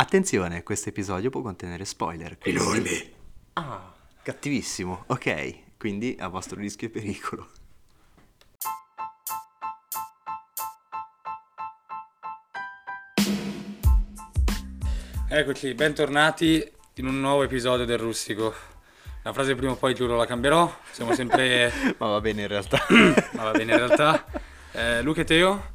Attenzione, questo episodio può contenere spoiler. quindi- Enorme. Ah, cattivissimo. Ok, quindi a vostro rischio e pericolo. Eccoci, bentornati in un nuovo episodio del Rustico. La frase prima o poi giuro la cambierò, siamo sempre... Ma va bene in realtà. ma va bene in realtà. Eh, Luca e Teo,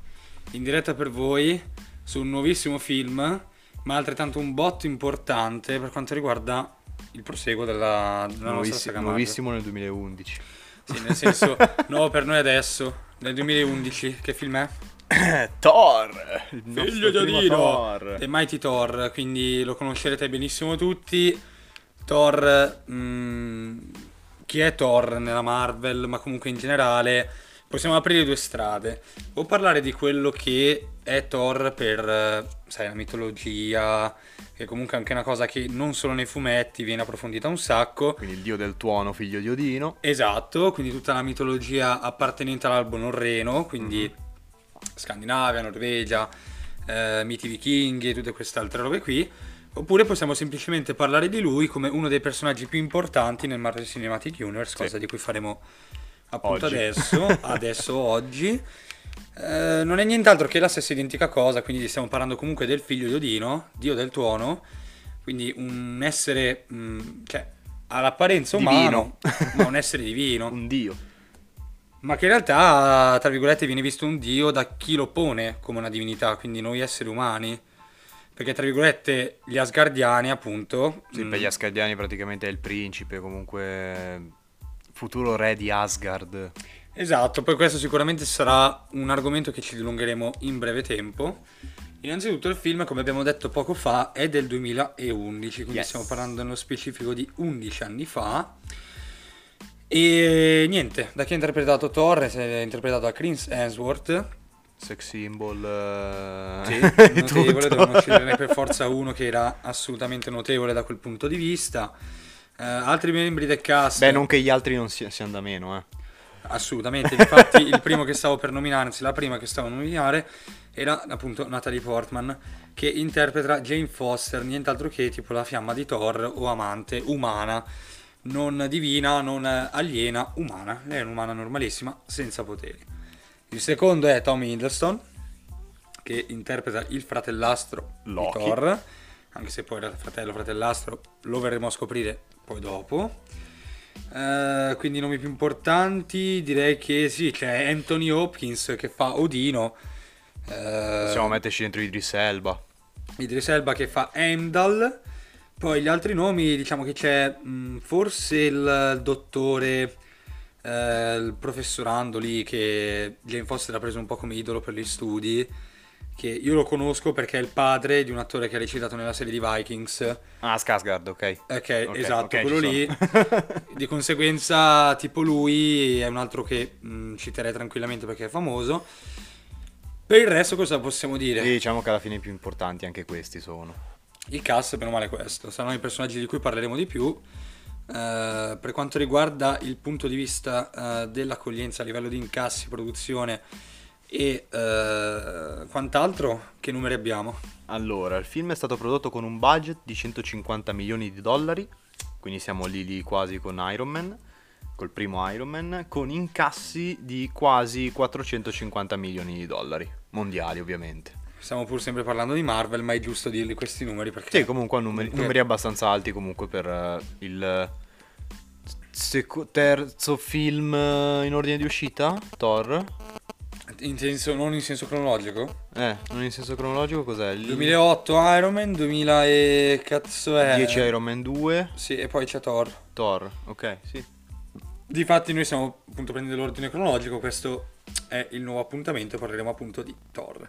in diretta per voi su un nuovissimo film, ma altrettanto un botto importante per quanto riguarda il proseguo della, della nostra Nuovissi- saga Marvel. nuovissimo nel 2011. Sì, nel senso, nuovo per noi adesso, nel 2011. Che film è? Thor! il Figlio di Odino Thor. The Mighty Thor, quindi lo conoscerete benissimo tutti. Thor, mm, chi è Thor nella Marvel, ma comunque in generale, possiamo aprire due strade. O parlare di quello che è Thor per, sai, la mitologia, che comunque è anche una cosa che non solo nei fumetti viene approfondita un sacco. Quindi il dio del tuono, figlio di Odino. Esatto, quindi tutta la mitologia appartenente all'albo norreno, quindi Scandinavia, Norvegia, eh, miti vichinghi tutte queste altre robe qui. Oppure possiamo semplicemente parlare di lui come uno dei personaggi più importanti nel Marvel Cinematic Universe, cosa di cui faremo appunto Oggi. adesso, adesso oggi. Eh, non è nient'altro che la stessa identica cosa, quindi stiamo parlando comunque del figlio di Odino, dio del tuono, quindi un essere, mh, cioè, all'apparenza umano, ma un essere divino. Un dio. Ma che in realtà, tra virgolette, viene visto un dio da chi lo pone come una divinità, quindi noi esseri umani. Perché, tra virgolette, gli Asgardiani, appunto. Sì, mm, per gli Asgardiani praticamente è il principe, comunque futuro re di Asgard. Esatto, poi questo sicuramente sarà un argomento che ci dilungheremo in breve tempo. Innanzitutto il film, come abbiamo detto poco fa, è del 2011, quindi Yes. stiamo parlando nello specifico di 11 anni fa. E niente, da chi ha interpretato Thor è interpretato da Chris Hemsworth, Sex symbol. eh, Sì, notevole, devono sceglierne per forza uno che era assolutamente notevole da quel punto di vista. Eh, altri membri del cast, Beh, non che gli altri non si- siano da meno, eh. assolutamente, infatti il primo che stavo per nominare, anzi la prima che stavo a nominare, era appunto Natalie Portman, che interpreta Jane Foster, nient'altro che tipo la fiamma di Thor o amante umana, non divina, non aliena, umana. Lei è un'umana normalissima, senza poteri. Il secondo è Tommy Hiddleston, che interpreta il fratellastro Loki. di Thor, anche se poi il fratello fratellastro lo verremo a scoprire poi dopo. Eh, quindi nomi più importanti direi che sì, c'è Anthony Hopkins che fa Odino. Eh, Possiamo metterci dentro Idris Elba. Idris Elba che fa Heimdall. Poi gli altri nomi, diciamo che c'è mh, forse il dottore, eh, il professorando lì che Jane Foster ha preso un po' come idolo per gli studi. Che io lo conosco perché è il padre di un attore che ha recitato nella serie di Vikings. Ah, Skarsgård, ok. Ok, esatto, ok, quello lì. Di conseguenza, tipo lui è un altro che mh, citerei tranquillamente perché è famoso. Per il resto, cosa possiamo dire? Sì, diciamo che alla fine i più importanti anche questi sono. Il cast, bene o male, questo. Saranno i personaggi di cui parleremo di più. Eh, per quanto riguarda il punto di vista eh, dell'accoglienza a livello di incassi, produzione e eh, quant'altro, che numeri abbiamo? Allora, il film è stato prodotto con un budget di 150 milioni di dollari, quindi siamo lì lì quasi con Iron Man, col primo Iron Man, con incassi di quasi 450 milioni di dollari, mondiali ovviamente. Stiamo pur sempre parlando di Marvel, ma è giusto dirli questi numeri perché... Sì, comunque numeri, numeri abbastanza alti comunque per eh, il seco- terzo film eh, in ordine di uscita, Thor. In senso, non in senso cronologico? Eh, non in senso cronologico cos'è? Il 2008 Iron Man, 2000 e cazzo è? 10 Iron Man 2, Sì, e poi c'è Thor. Thor, ok, sì. Difatti noi stiamo appunto prendendo l'ordine cronologico, questo è il nuovo appuntamento, parleremo appunto di Thor.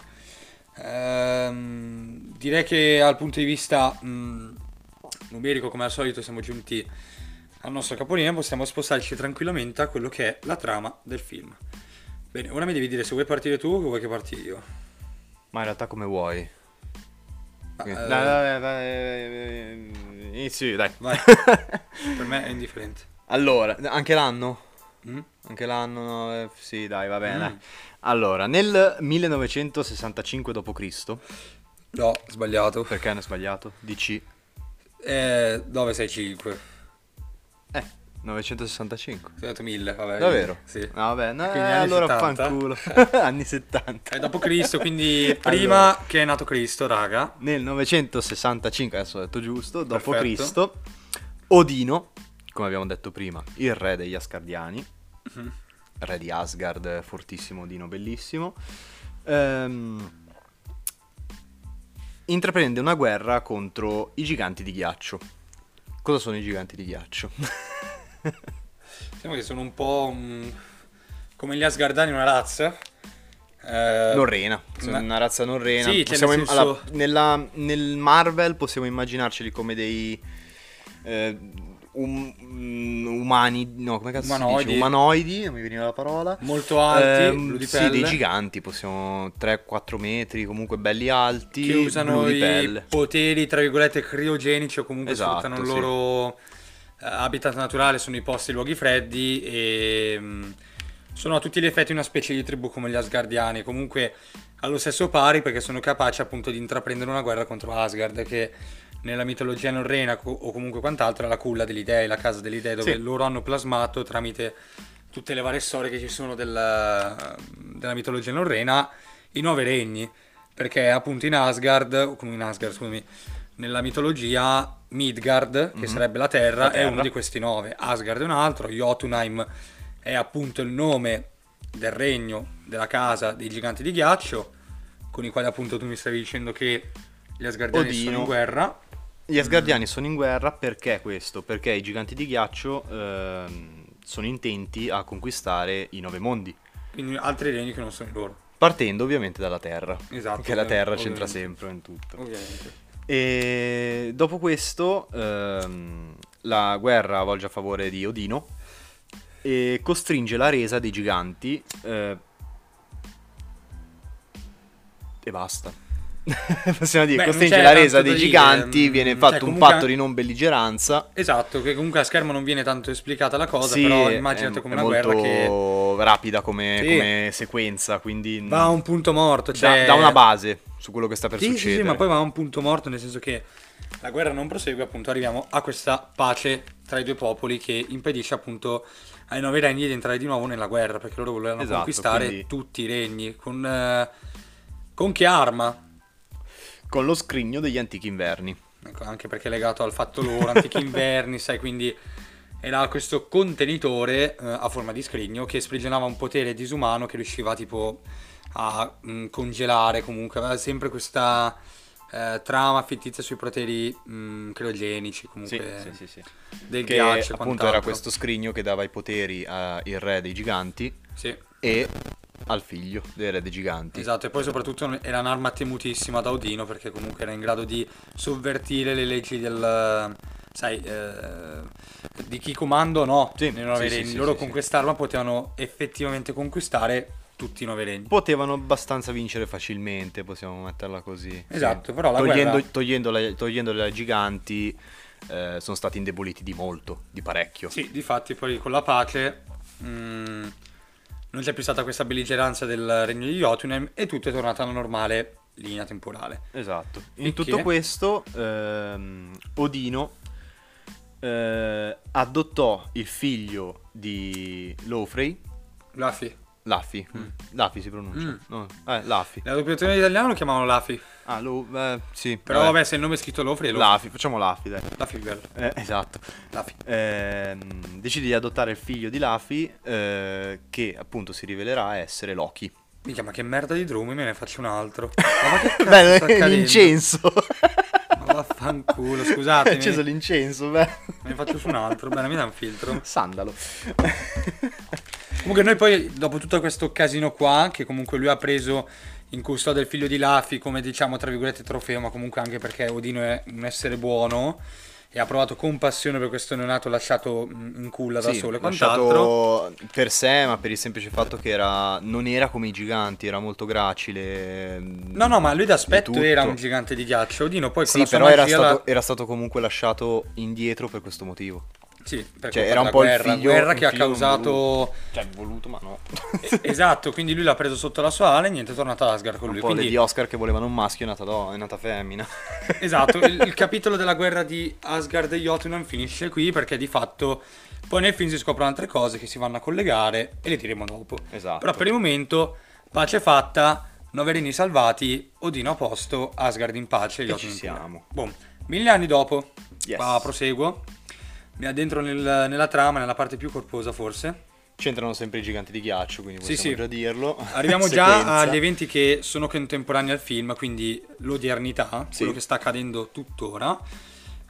Ehm, direi che dal punto di vista mh, numerico, come al solito, siamo giunti al nostro capolinea, possiamo spostarci tranquillamente a quello che è la trama del film. Bene, ora mi devi dire se vuoi partire tu o vuoi che parti io. Ma in realtà come vuoi? Ma, Dai, eh, dai, dai, dai, inizi, dai. Per me è indifferente. Allora, anche l'anno? Mm? Anche l'anno, no, eh, sì, dai, va bene. Mm. dai. Allora, nel 1965 d.C., No, sbagliato. Perché hanno sbagliato? Di C. Eh, 965. Eh, 965. Ho detto 1000, vabbè. Davvero? Sì. No, vabbè, no, eh, allora 70. fanculo. anni 70. È dopo Cristo, quindi prima Allora. che è nato Cristo, raga. Nel 965, adesso ho detto giusto, dopo Perfetto. Cristo, Odino, come abbiamo detto prima, il re degli Asgardiani, Mhm. re di Asgard, fortissimo Odino, bellissimo, ehm, intraprende una guerra contro i giganti di ghiaccio. Cosa sono i giganti di ghiaccio? Diciamo che sono un po' mm, come gli Asgardani, una razza. Eh, Norrena, sono ma- una razza norrena. Sì, cioè, Possiamo nel senso- allora, nella- nel Marvel possiamo immaginarceli come dei eh, um- mm, umani, no, come cazzo Umanoidi. dice? Umanoidi, non mi veniva la parola. Molto alti, di sì, dei giganti, possiamo 3-4 metri, comunque belli alti, che usano i poteri, tra virgolette, criogenici o comunque Esatto, sfruttano il sì. loro eh, habitat naturale, sono i posti, i luoghi freddi e mm, sono a tutti gli effetti una specie di tribù come gli Asgardiani, comunque allo stesso pari perché sono capaci appunto di intraprendere una guerra contro Asgard che nella mitologia norrena o comunque quant'altro è la culla degli dei, la casa degli dei dove Sì. loro hanno plasmato tramite tutte le varie storie che ci sono della, della mitologia norrena i nove regni perché appunto in Asgard o come in Asgard scusami nella mitologia Midgard che sarebbe la terra, La è terra. uno di questi nove Asgard è un altro Jotunheim è appunto il nome del regno della casa dei giganti di ghiaccio con i quali appunto tu mi stavi dicendo che gli Asgardiani sono Odino. in guerra Gli Asgardiani sono in guerra perché questo? Perché i giganti di ghiaccio ehm, sono intenti a conquistare i nove mondi. quindi altri regni che non sono loro Partendo ovviamente dalla Terra. Esatto, Che la Terra ovviamente. c'entra sempre in tutto. ovviamente E dopo questo ehm, la guerra volge a favore di Odino e costringe la resa dei giganti eh, e basta. Possiamo dire, Beh, costringe la resa da dei dire, giganti, mm, viene cioè, fatto un comunque- patto di non belligeranza. esatto che comunque a schermo non viene tanto esplicata la cosa Sì, però immaginate è, come è una guerra che rapida come, Sì. come sequenza, quindi va a un punto morto cioè dà una base su quello che sta per Sì, sì, succedere. sì, ma poi va a un punto morto, nel senso che la guerra non prosegue, appunto arriviamo a questa pace tra i due popoli che impedisce appunto ai nuovi regni di entrare di nuovo nella guerra, perché loro volevano Esatto, conquistare quindi- tutti i regni. Con, eh, con che arma? Con lo scrigno degli antichi inverni. Ecco, anche perché è legato al fatto loro, antichi inverni, sai, quindi era questo contenitore eh, a forma di scrigno che sprigionava un potere disumano che riusciva tipo a mm, congelare comunque, aveva sempre questa eh, trama fittizia sui poteri mm, criogenici Sì, comunque sì, sì, sì. del Che ghiaccio appunto era quant'altro. questo scrigno che dava i poteri al re dei giganti Sì, e al figlio del re dei giganti. esatto, e poi soprattutto era un'arma temutissima da Odino perché comunque era in grado di sovvertire le leggi del... sai, eh, di chi comando no, Sì, sì, sì, sì, Loro con quest'arma potevano effettivamente conquistare tutti i nuovi regni. Potevano abbastanza vincere facilmente, possiamo metterla così. Esatto, però la togliendo, guerra- togliendole, togliendole ai giganti eh, sono stati indeboliti di molto, di parecchio. Sì, difatti poi con la pace mm, non c'è più stata questa belligeranza del regno di Jotunheim e tutto è tornato alla normale linea temporale. Esatto. In Il tutto che? questo, ehm, Odino eh, adottò il figlio di Lofrey, Laffy. Laffy, Laffy si pronuncia, Mm. no, eh, Laffy. La doppiazione in italiano lo chiamavano Laffy. Ah, lo, eh, sì. Però vabbè, se il nome è scritto Lofri è Lofri. Laffy, facciamo Laffy, dai. Laffy Girl. Eh, esatto. Laffy. Ehm, decide di adottare il figlio di Laffy, eh, che appunto si rivelerà essere Loki. Minchia, ma che merda di drum, me ne faccio un altro. Ma, ma che cazzo Beh, l'incenso. Vaffanculo, È scusatemi. acceso l'incenso, beh. Ne faccio su un altro. Bene, mi dà un filtro. Sandalo. Comunque noi poi, dopo tutto questo casino qua, che comunque lui ha preso in custodia il figlio di Laffy come diciamo tra virgolette trofeo, ma comunque anche perché Odino è un essere buono e ha provato compassione per questo neonato lasciato in culla da Sì, solo e quant'altro. per sé, ma per il semplice fatto che era, non era come i giganti, era molto gracile. No, no, ma lui d'aspetto era un gigante di ghiaccio. Odino poi con Sì, però era stato, la- era stato comunque lasciato indietro per questo motivo. Sì, Cioè, era un po' il guerra, figlio- guerra un che ha causato... Cioè, voluto, ma no. Esatto, quindi lui l'ha preso sotto la sua ala e niente, è tornato ad Asgard con un lui. po' Quindi, di Oscar che volevano un maschio è nata, do- è nata femmina. esatto, il, il capitolo della guerra di Asgard e Jotunheim finisce qui perché di fatto poi nel film si scoprono altre cose che si vanno a collegare e le diremo dopo. Esatto. Però per il momento, pace fatta, nove regni salvati, Odino a posto, Asgard in pace, E Jotunheim ci siamo. Boom. Mille anni dopo, Yes. qua proseguo, mi addentro nel- nella trama, nella parte più corposa forse. C'entrano sempre i giganti di ghiaccio, quindi Sì, possiamo sì. già dirlo. Arriviamo già agli eventi che sono contemporanei al film, quindi l'odiernità, Sì. quello che sta accadendo tuttora.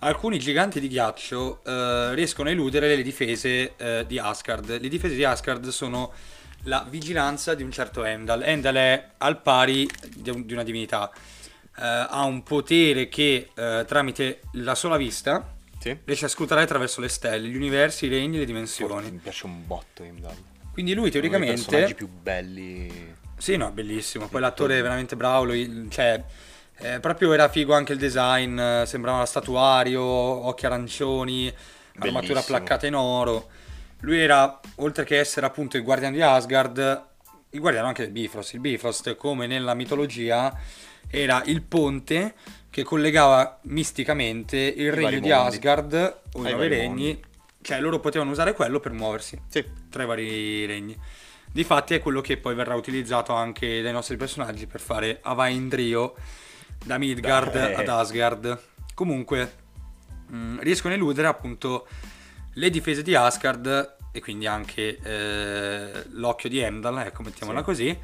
Alcuni giganti di ghiaccio eh, riescono a eludere le difese eh, di Asgard. Le difese di Asgard sono la vigilanza di un certo Heimdall. Heimdall è al pari di, un- di una divinità. Eh, ha un potere che eh, tramite la sola vista Sì. riesce a scrutare attraverso le stelle, gli universi, i regni e le dimensioni. Mi piace un botto Heimdall. Quindi lui Uno dei teoricamente... personaggi più belli. Sì, no, bellissimo. Poi l'attore è veramente bravo. Lui, cioè, eh, proprio era figo anche il design. eh, Sembrava statuario, occhi arancioni, armatura Bellissimo. placcata in oro. Lui era, oltre che essere appunto il guardiano di Asgard, il guardiano anche del Bifrost. Il Bifrost, come nella mitologia, era il ponte che collegava misticamente il regno vari di mondi. Asgard o i vari regni. Cioè, loro potevano usare quello per muoversi Sì. tra i vari regni. Difatti è quello che poi verrà utilizzato anche dai nostri personaggi per fare Avaindrio da Midgard Dai. ad Asgard. Comunque mh, riescono a eludere appunto le difese di Asgard e quindi anche eh, l'occhio di Heimdall, ecco mettiamola Sì. così.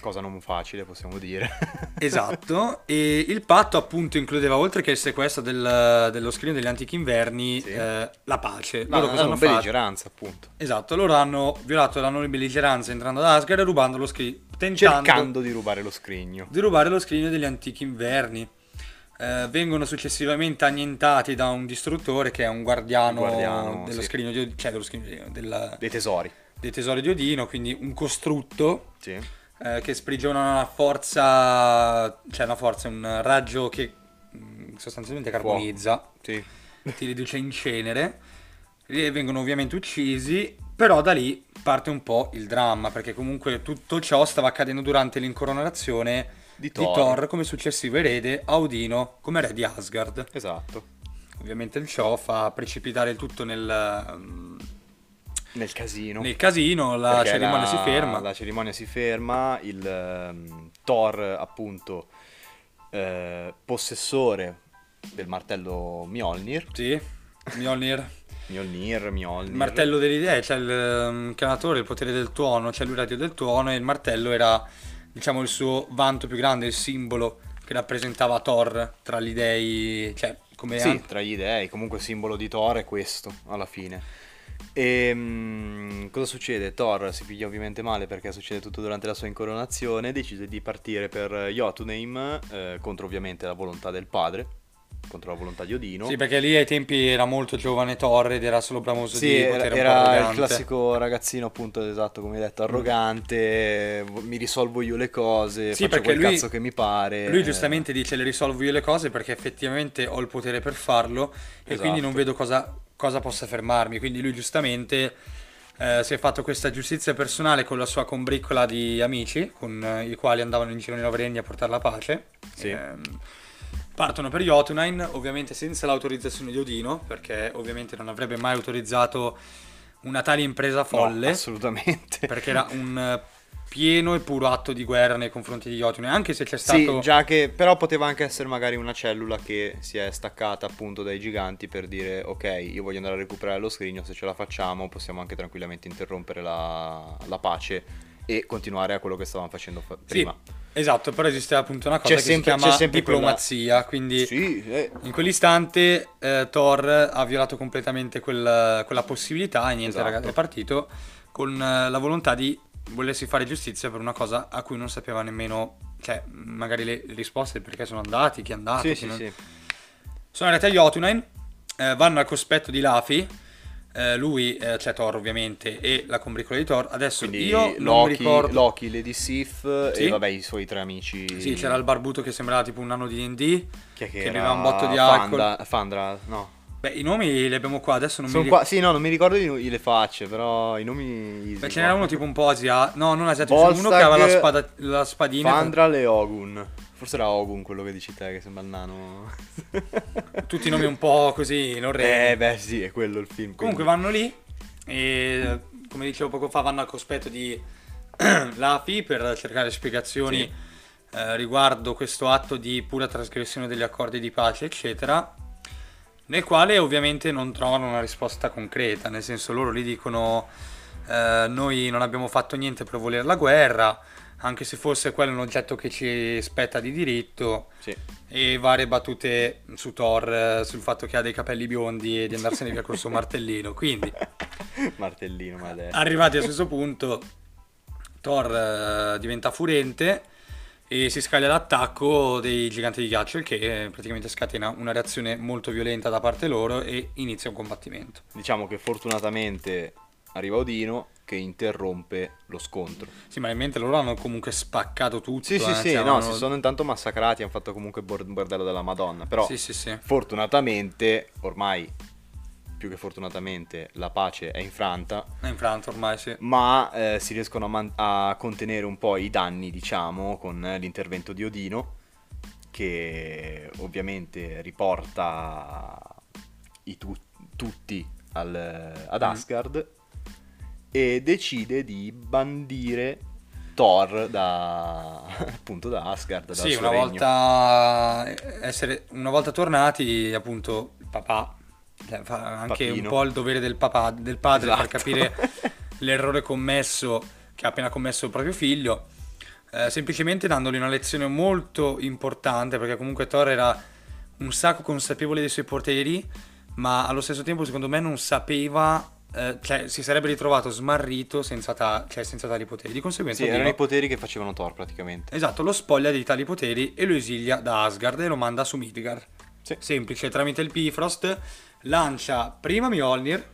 Cosa non facile, possiamo dire. Esatto, e il patto appunto includeva oltre che il sequestro del- dello scrigno degli antichi inverni Sì. eh, la pace. Loro cosa hanno belligeranza, appunto. Esatto, loro hanno violato la non belligeranza entrando ad Asgard e rubando lo scrigno, tentando Cercando di rubare lo scrigno. di rubare lo scrigno degli antichi inverni. Eh, vengono successivamente annientati da un distruttore che è un guardiano, Guardiano, dello sì. scrigno di, cioè dello scrigno di- del- Dei tesori. dei tesori di Odino, quindi un costrutto Sì. Eh, che sprigiona una forza, cioè una forza, un raggio che mh, sostanzialmente carbonizza Sì. ti riduce in cenere e vengono ovviamente uccisi però da lì parte un po' il dramma perché comunque tutto ciò stava accadendo durante l'incoronazione Di di Thor. Thor, come successivo erede a Odino come re di Asgard Esatto. ovviamente il ciò fa precipitare il tutto nel, mm, Nel casino. nel casino la cerimonia la- si ferma La cerimonia si ferma, il ehm, Thor appunto eh, possessore del martello Mjolnir, sì Mjolnir Mjolnir, Mjolnir. Il martello delle idee, cioè il um, canatore, il potere del tuono, cioè lui era dio del tuono e il martello era, diciamo, il suo vanto più grande, il simbolo che rappresentava Thor tra gli dei, cioè come Sì, an- tra gli dei, comunque simbolo di Thor è questo, alla fine. E mm, cosa succede? Thor si piglia ovviamente male perché succede tutto durante la sua incoronazione, decide di partire per Jotunheim eh, contro ovviamente la volontà del padre, contro la volontà di Odino. Sì, perché lì ai tempi era molto giovane Thor ed era solo bramoso Sì, di era, potere po' era il classico ragazzino appunto esatto come hai detto arrogante, mi risolvo io le cose, Sì, faccio perché quel lui- cazzo che mi pare. Lui eh, giustamente dice le risolvo io le cose perché effettivamente ho il potere per farlo e Esatto. quindi non vedo cosa, cosa possa fermarmi. Quindi lui giustamente eh, si è fatto questa giustizia personale con la sua combriccola di amici con eh, i quali andavano in giro nei nove regni a portare la pace. Sì. Ehm, partono per Jotunheim, ovviamente senza l'autorizzazione di Odino perché ovviamente non avrebbe mai autorizzato una tale impresa no, folle assolutamente. perché era un eh, pieno e puro atto di guerra nei confronti di Jotunheim, anche se c'è Sì, stato... già che però poteva anche essere magari una cellula che si è staccata appunto dai giganti per dire ok, io voglio andare a recuperare lo scrigno, se ce la facciamo possiamo anche tranquillamente interrompere la, la pace e continuare a quello che stavamo facendo fa- Sì, prima. esatto, però esisteva appunto una cosa C'è che sempre- si chiama diplomazia, quindi Sì, eh, in quell'istante eh, Thor ha violato completamente quel- quella possibilità e niente Esatto. ragazzi, è partito con eh, la volontà di volersi fare giustizia per una cosa a cui non sapeva nemmeno, cioè magari le, le risposte perché sono andati, chi è andato, sì, sì, non- sì. Sono arrivati a Jotunheim, eh, vanno al cospetto di Lafi, eh, lui, eh, c'è Thor ovviamente, e la combricola di Thor. Adesso Quindi io Loki, ricordo... Loki, Lady Sif Sì. e vabbè i suoi tre amici. Sì, c'era il barbuto che sembrava tipo un nano di D&D, che, che era? beveva un botto di alcol. Fanda- Fandra, no. Beh, i nomi li abbiamo qua, adesso non Sono mi qua, sì, no, non mi ricordo i- le facce, però i nomi... easy Beh, ce n'era uno tipo un po' asiatico. No, non asiatico, ce n'era uno che aveva la, spada, la spadina. Fandral e Ogun. Forse era Ogun quello che dici te, che sembra il nano. Tutti i nomi un po' così, non Eh, beh, sì, è quello il film. Comunque quindi- vanno lì e come dicevo poco fa vanno al cospetto di l'AFI per cercare spiegazioni Sì. eh, riguardo questo atto di pura trasgressione degli accordi di pace eccetera nel quale ovviamente non trovano una risposta concreta nel senso loro lì dicono eh, noi non abbiamo fatto niente per volere la guerra anche se fosse quello un oggetto che ci spetta di diritto Sì. e varie battute su Thor eh, sul fatto che ha dei capelli biondi e di andarsene via col suo martellino. Quindi, Martellino, maledetto. arrivati a questo punto, Thor eh, diventa furente e si scaglia l'attacco dei giganti di ghiaccio, il che eh, praticamente scatena una reazione molto violenta da parte loro e inizia un combattimento. Diciamo che fortunatamente arriva Odino che interrompe lo scontro. Sì, ma in mente loro hanno comunque spaccato tutto. Sì, sì, eh, sì, cioè, no, si sono intanto massacrati, hanno fatto comunque bor- bordello della Madonna, però Sì, sì, sì. fortunatamente, ormai, più che fortunatamente, la pace è infranta, È infranto ormai, sì. ma eh, si riescono a, man- a contenere un po' i danni, diciamo, con eh, l'intervento di Odino, che ovviamente riporta i tu- tutti al- ad Mm. Asgard e decide di bandire Thor da appunto da Asgard Sì, una volta, essere, una volta tornati, appunto, il papà, fa anche Papino. un po' il dovere del papà, del padre, per Esatto. capire l'errore commesso, che ha appena commesso il proprio figlio, eh, semplicemente dandogli una lezione molto importante, perché comunque Thor era un sacco consapevole dei suoi poteri, ma allo stesso tempo, secondo me, non sapeva... eh, cioè, si sarebbe ritrovato smarrito senza, ta- cioè, senza tali poteri. Di conseguenza, Sì, erano i poteri che facevano Thor praticamente. Esatto, lo spoglia di tali poteri e lo esilia da Asgard e lo manda su Midgard. Sì. Semplice, tramite il Bifrost lancia prima Mjolnir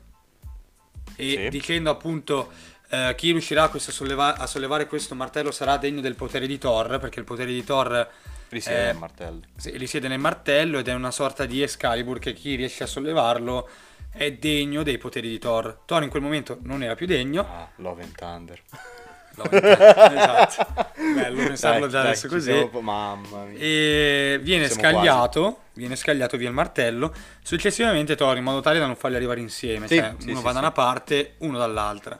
e Sì. dicendo appunto eh, chi riuscirà a, solleva- a sollevare questo martello sarà degno del potere di Thor, perché il potere di Thor Risiede eh, il martello. sì, risiede nel martello ed è una sorta di Excalibur che chi riesce a sollevarlo è degno dei poteri di Thor. Thor in quel momento non era più degno. Ah, Love and Thunder. No, esatto. Bello pensarlo Dai, già dai, adesso così. siamo- mamma mia. E viene Siamo scagliato, viene scagliato via il martello. Successivamente Thor in modo tale da non farli arrivare insieme, Sì, cioè sì, uno sì, va da una parte, uno dall'altra.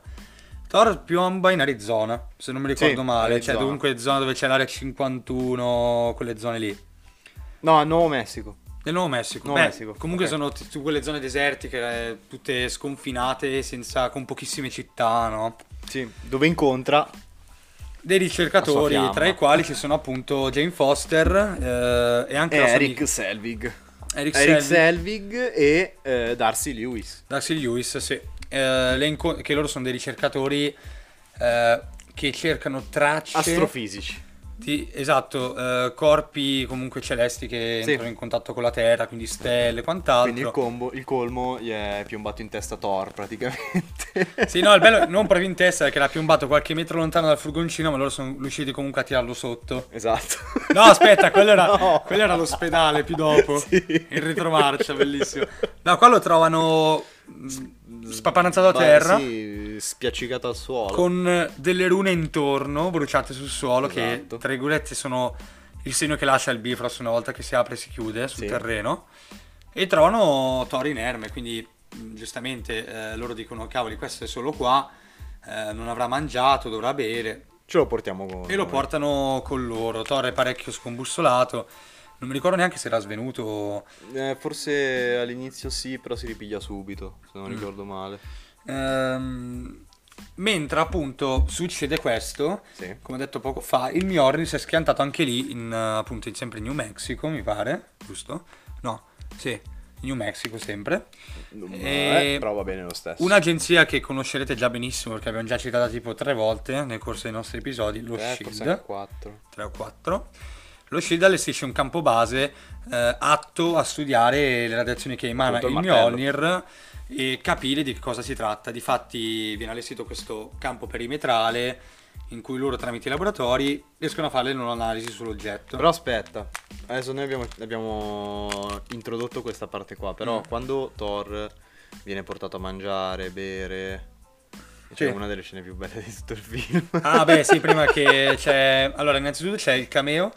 Thor piomba in Arizona, se non mi ricordo male, Arizona. cioè dovunque zona dove c'è l'area 51, quelle zone lì. No, a Nuovo Messico. Nel Nuovo Messico. Nuovo Beh, Messico, Comunque ok. sono t- quelle zone desertiche, eh, tutte sconfinate, senza, con pochissime città, no? Sì, dove incontra Dei ricercatori, tra i quali ci sono appunto Jane Foster eh, e anche sua Eric Selvig. Eric Eric Selvig. Selvig e eh, Darcy Lewis. Darcy Lewis, sì. Eh, inco- che loro sono dei ricercatori eh, che cercano tracce Astrofisici. Di, esatto, eh, corpi comunque celesti che Sì. entrano in contatto con la Terra, quindi stelle e quant'altro. Quindi il, combo, il colmo gli è piombato in testa Thor praticamente. Sì, no, il bello non proprio in testa che l'ha piombato qualche metro lontano dal furgoncino, ma loro sono riusciti comunque a tirarlo sotto. esatto. No, aspetta, quello era, No. quello era l'ospedale più dopo. Sì. Il retromarcia, bellissimo. No, qua lo trovano mh, spapanazzato a terra. Sì, spiaccicato al suolo. con delle rune intorno bruciate sul suolo che Esatto. tra virgolette sono il segno che lascia il Bifrost una volta che si apre e si chiude sul Sì. terreno e trovano Thor inerme quindi mh, giustamente eh, loro dicono cavoli questo è solo qua eh, non avrà mangiato dovrà bere Ce lo portiamo con e lo noi. portano con loro Thor è parecchio scombussolato non mi ricordo neanche se era svenuto Eh, forse all'inizio sì, però si ripiglia subito, se Mm. non ricordo male. Ehm, mentre appunto succede questo Sì. come ho detto poco fa, il Mjolnir si è schiantato anche lì, in, eh, appunto, in- sempre in New Mexico, mi pare, giusto? No, sì, New Mexico sempre. Eh, però va bene lo stesso. Un'agenzia che conoscerete già benissimo perché abbiamo già citata tipo tre volte nel corso dei nostri episodi, lo eh, SHIELD, anche 4. 3 o 4. Lo SHIELD allestisce un campo base eh, atto a studiare le radiazioni che emana Appunto il il. Mjolnir e capire di che cosa si tratta. Difatti viene allestito questo campo perimetrale in cui loro tramite i laboratori riescono a fare le loro analisi sull'oggetto. Però aspetta, adesso noi abbiamo, abbiamo introdotto questa parte qua, però Mm. quando Thor viene portato a mangiare, bere, c'è Sì. una delle scene più belle di tutto il film. Ah, beh, sì, prima che c'è. Allora, innanzitutto c'è il cameo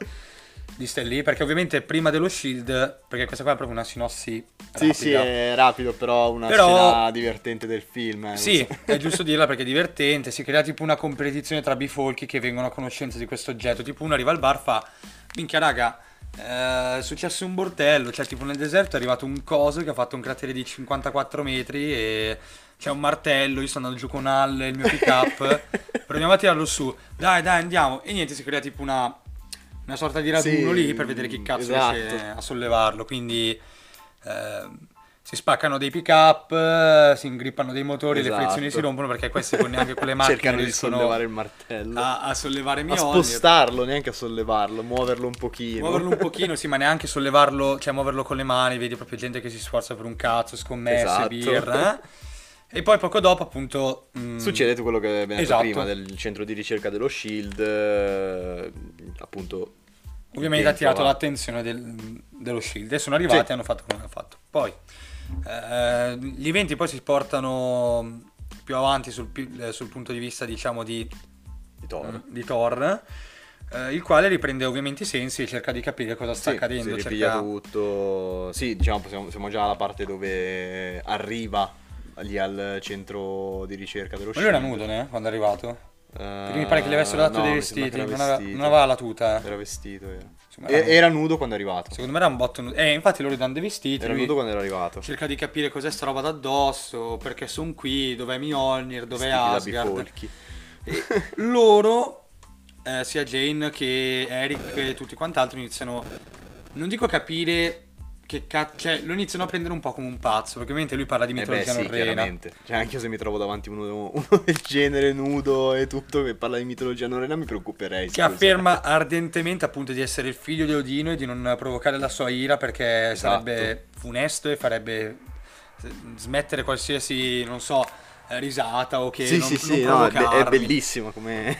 di Lee, perché ovviamente prima dello Shield, perché questa qua è proprio una sinossi. Sì, rapida. sì, è rapido, però una Però- scena divertente del film. eh, Sì, so. è giusto dirla perché è divertente. Si crea tipo una competizione tra bifolchi che vengono a conoscenza di questo oggetto. Tipo, uno arriva al bar fa: Minchia, raga. eh, è successo un bordello, cioè tipo nel deserto è arrivato un coso che ha fatto un cratere di 54 metri e c'è un martello, io sto andando giù con Al, il mio pick up, proviamo a tirarlo su, dai dai andiamo, e niente si crea tipo una, una sorta di raduno Sì, lì per vedere chi cazzo esatto. riesce a sollevarlo, quindi ehm, si spaccano dei pick up, eh, si ingrippano dei motori, le Esatto. frizioni si rompono perché questi con neanche con le macchine Cercano di sollevare il martello. a, a sollevare a Mjolnir. spostarlo, neanche a sollevarlo, muoverlo un pochino. Muoverlo un pochino, sì, ma neanche sollevarlo, cioè muoverlo con le mani, vedi proprio gente che si sforza per un cazzo, scommesse, Esatto. birra. eh. E poi poco dopo, appunto. mm, Succede tutto quello che abbiamo detto Esatto. prima del centro di ricerca dello Shield, eh, appunto. Ovviamente ha a- l'attenzione del- dello Shield e sono arrivati Sì. e hanno fatto come hanno fatto. Poi eh, gli eventi poi si portano più avanti sul, eh, sul punto di vista, diciamo, di, di Thor. di Thor. eh, il quale riprende ovviamente i sensi e cerca di capire cosa sta Sì, accadendo. si cerca- tutto. Sì, diciamo, siamo, siamo già alla parte dove arriva lì al centro di ricerca dello Ma lui Shield. era nudo, né? Quando è arrivato? Eh, Perché mi pare che gli avessero dato no, dei vestiti, non aveva, vestito. non aveva la tuta. Era vestito, era. Insomma, E- era, era nudo quando è arrivato. secondo me era un botto nudo. Eh, infatti loro gli danno dei vestiti, Era nudo quando era arrivato. cerca di capire cos'è sta roba d'addosso, perché sono qui, dov'è Mjolnir, dov'è Vestiti Asgard. E loro, eh, sia Jane che Eric e tutti quant'altro, iniziano, non dico a capire che cazzo, cioè lo iniziano a prendere un po' come un pazzo, perché ovviamente lui parla di Eh beh, mitologia sì, norrena. Cioè, anche io se mi trovo davanti uno, uno del genere nudo e tutto che parla di mitologia norrena mi preoccuperei. Che afferma ardentemente appunto di essere il figlio di Odino e di non provocare la sua ira perché Esatto. sarebbe funesto e farebbe smettere qualsiasi, non so, risata o che Sì, non, sì, non sì, no, è, be- è provocarmi. bellissima come...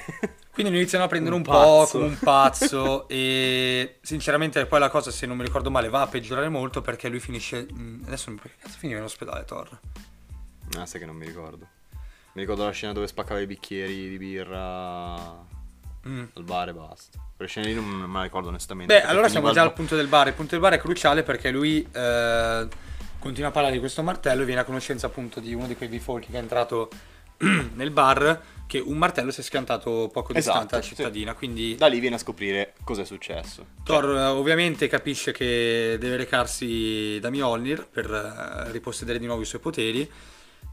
Quindi lo iniziano a prendere un, Un po' come un pazzo e sinceramente poi la cosa, se non mi ricordo male, va a peggiorare molto perché lui finisce... mm, Adesso perché cazzo finiva in ospedale Thor? Ah, sai che non mi ricordo. Mi ricordo la scena dove spaccava i bicchieri di birra Mm. al bar e basta. Quelle scene lì non me la ricordo onestamente. Beh, allora siamo già al al punto del bar. Il punto del bar è cruciale perché lui eh, continua a parlare di questo martello e viene a conoscenza appunto di uno di quei bifolchi che è entrato nel bar che un martello si è scantato poco distante Esatto, dalla sì. cittadina. Quindi Da lì viene a scoprire cos'è successo. Thor eh, ovviamente capisce che deve recarsi da Mjolnir per eh, ripossedere di nuovo i suoi poteri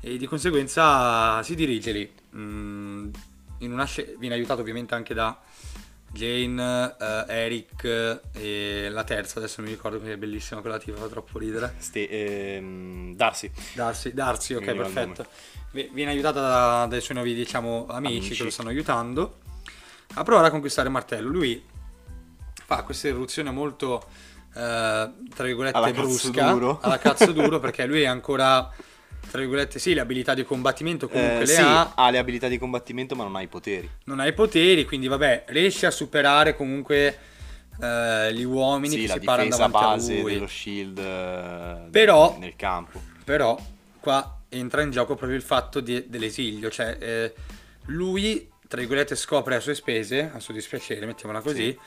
e di conseguenza si dirige lì. Mm, in una sce- viene aiutato ovviamente anche da Jane, eh, Eric e la terza, adesso non mi ricordo che è bellissima quella tipa, fa troppo ridere. Ste- ehm, Darcy. Darcy, Darcy ok, perfetto. Vi- Viene aiutata da- dai suoi nuovi, diciamo, amici, Amici. che lo stanno aiutando a provare a conquistare il martello. Lui fa questa eruzione molto, eh, tra virgolette, Alla cazzo brusca, duro. alla cazzo duro, perché lui ha ancora, tra virgolette, sì, le abilità di combattimento comunque Eh, le sì, ha, ha le abilità di combattimento ma non ha i poteri. non ha i poteri, quindi vabbè, riesce a superare comunque eh, gli uomini sì, che si parano davanti base a lui. dello shield eh, Però- nel campo. Però qua entra in gioco proprio il fatto di- dell'esilio, cioè eh, lui, tra virgolette, scopre a sue spese, a suo dispiacere, mettiamola così, Sì.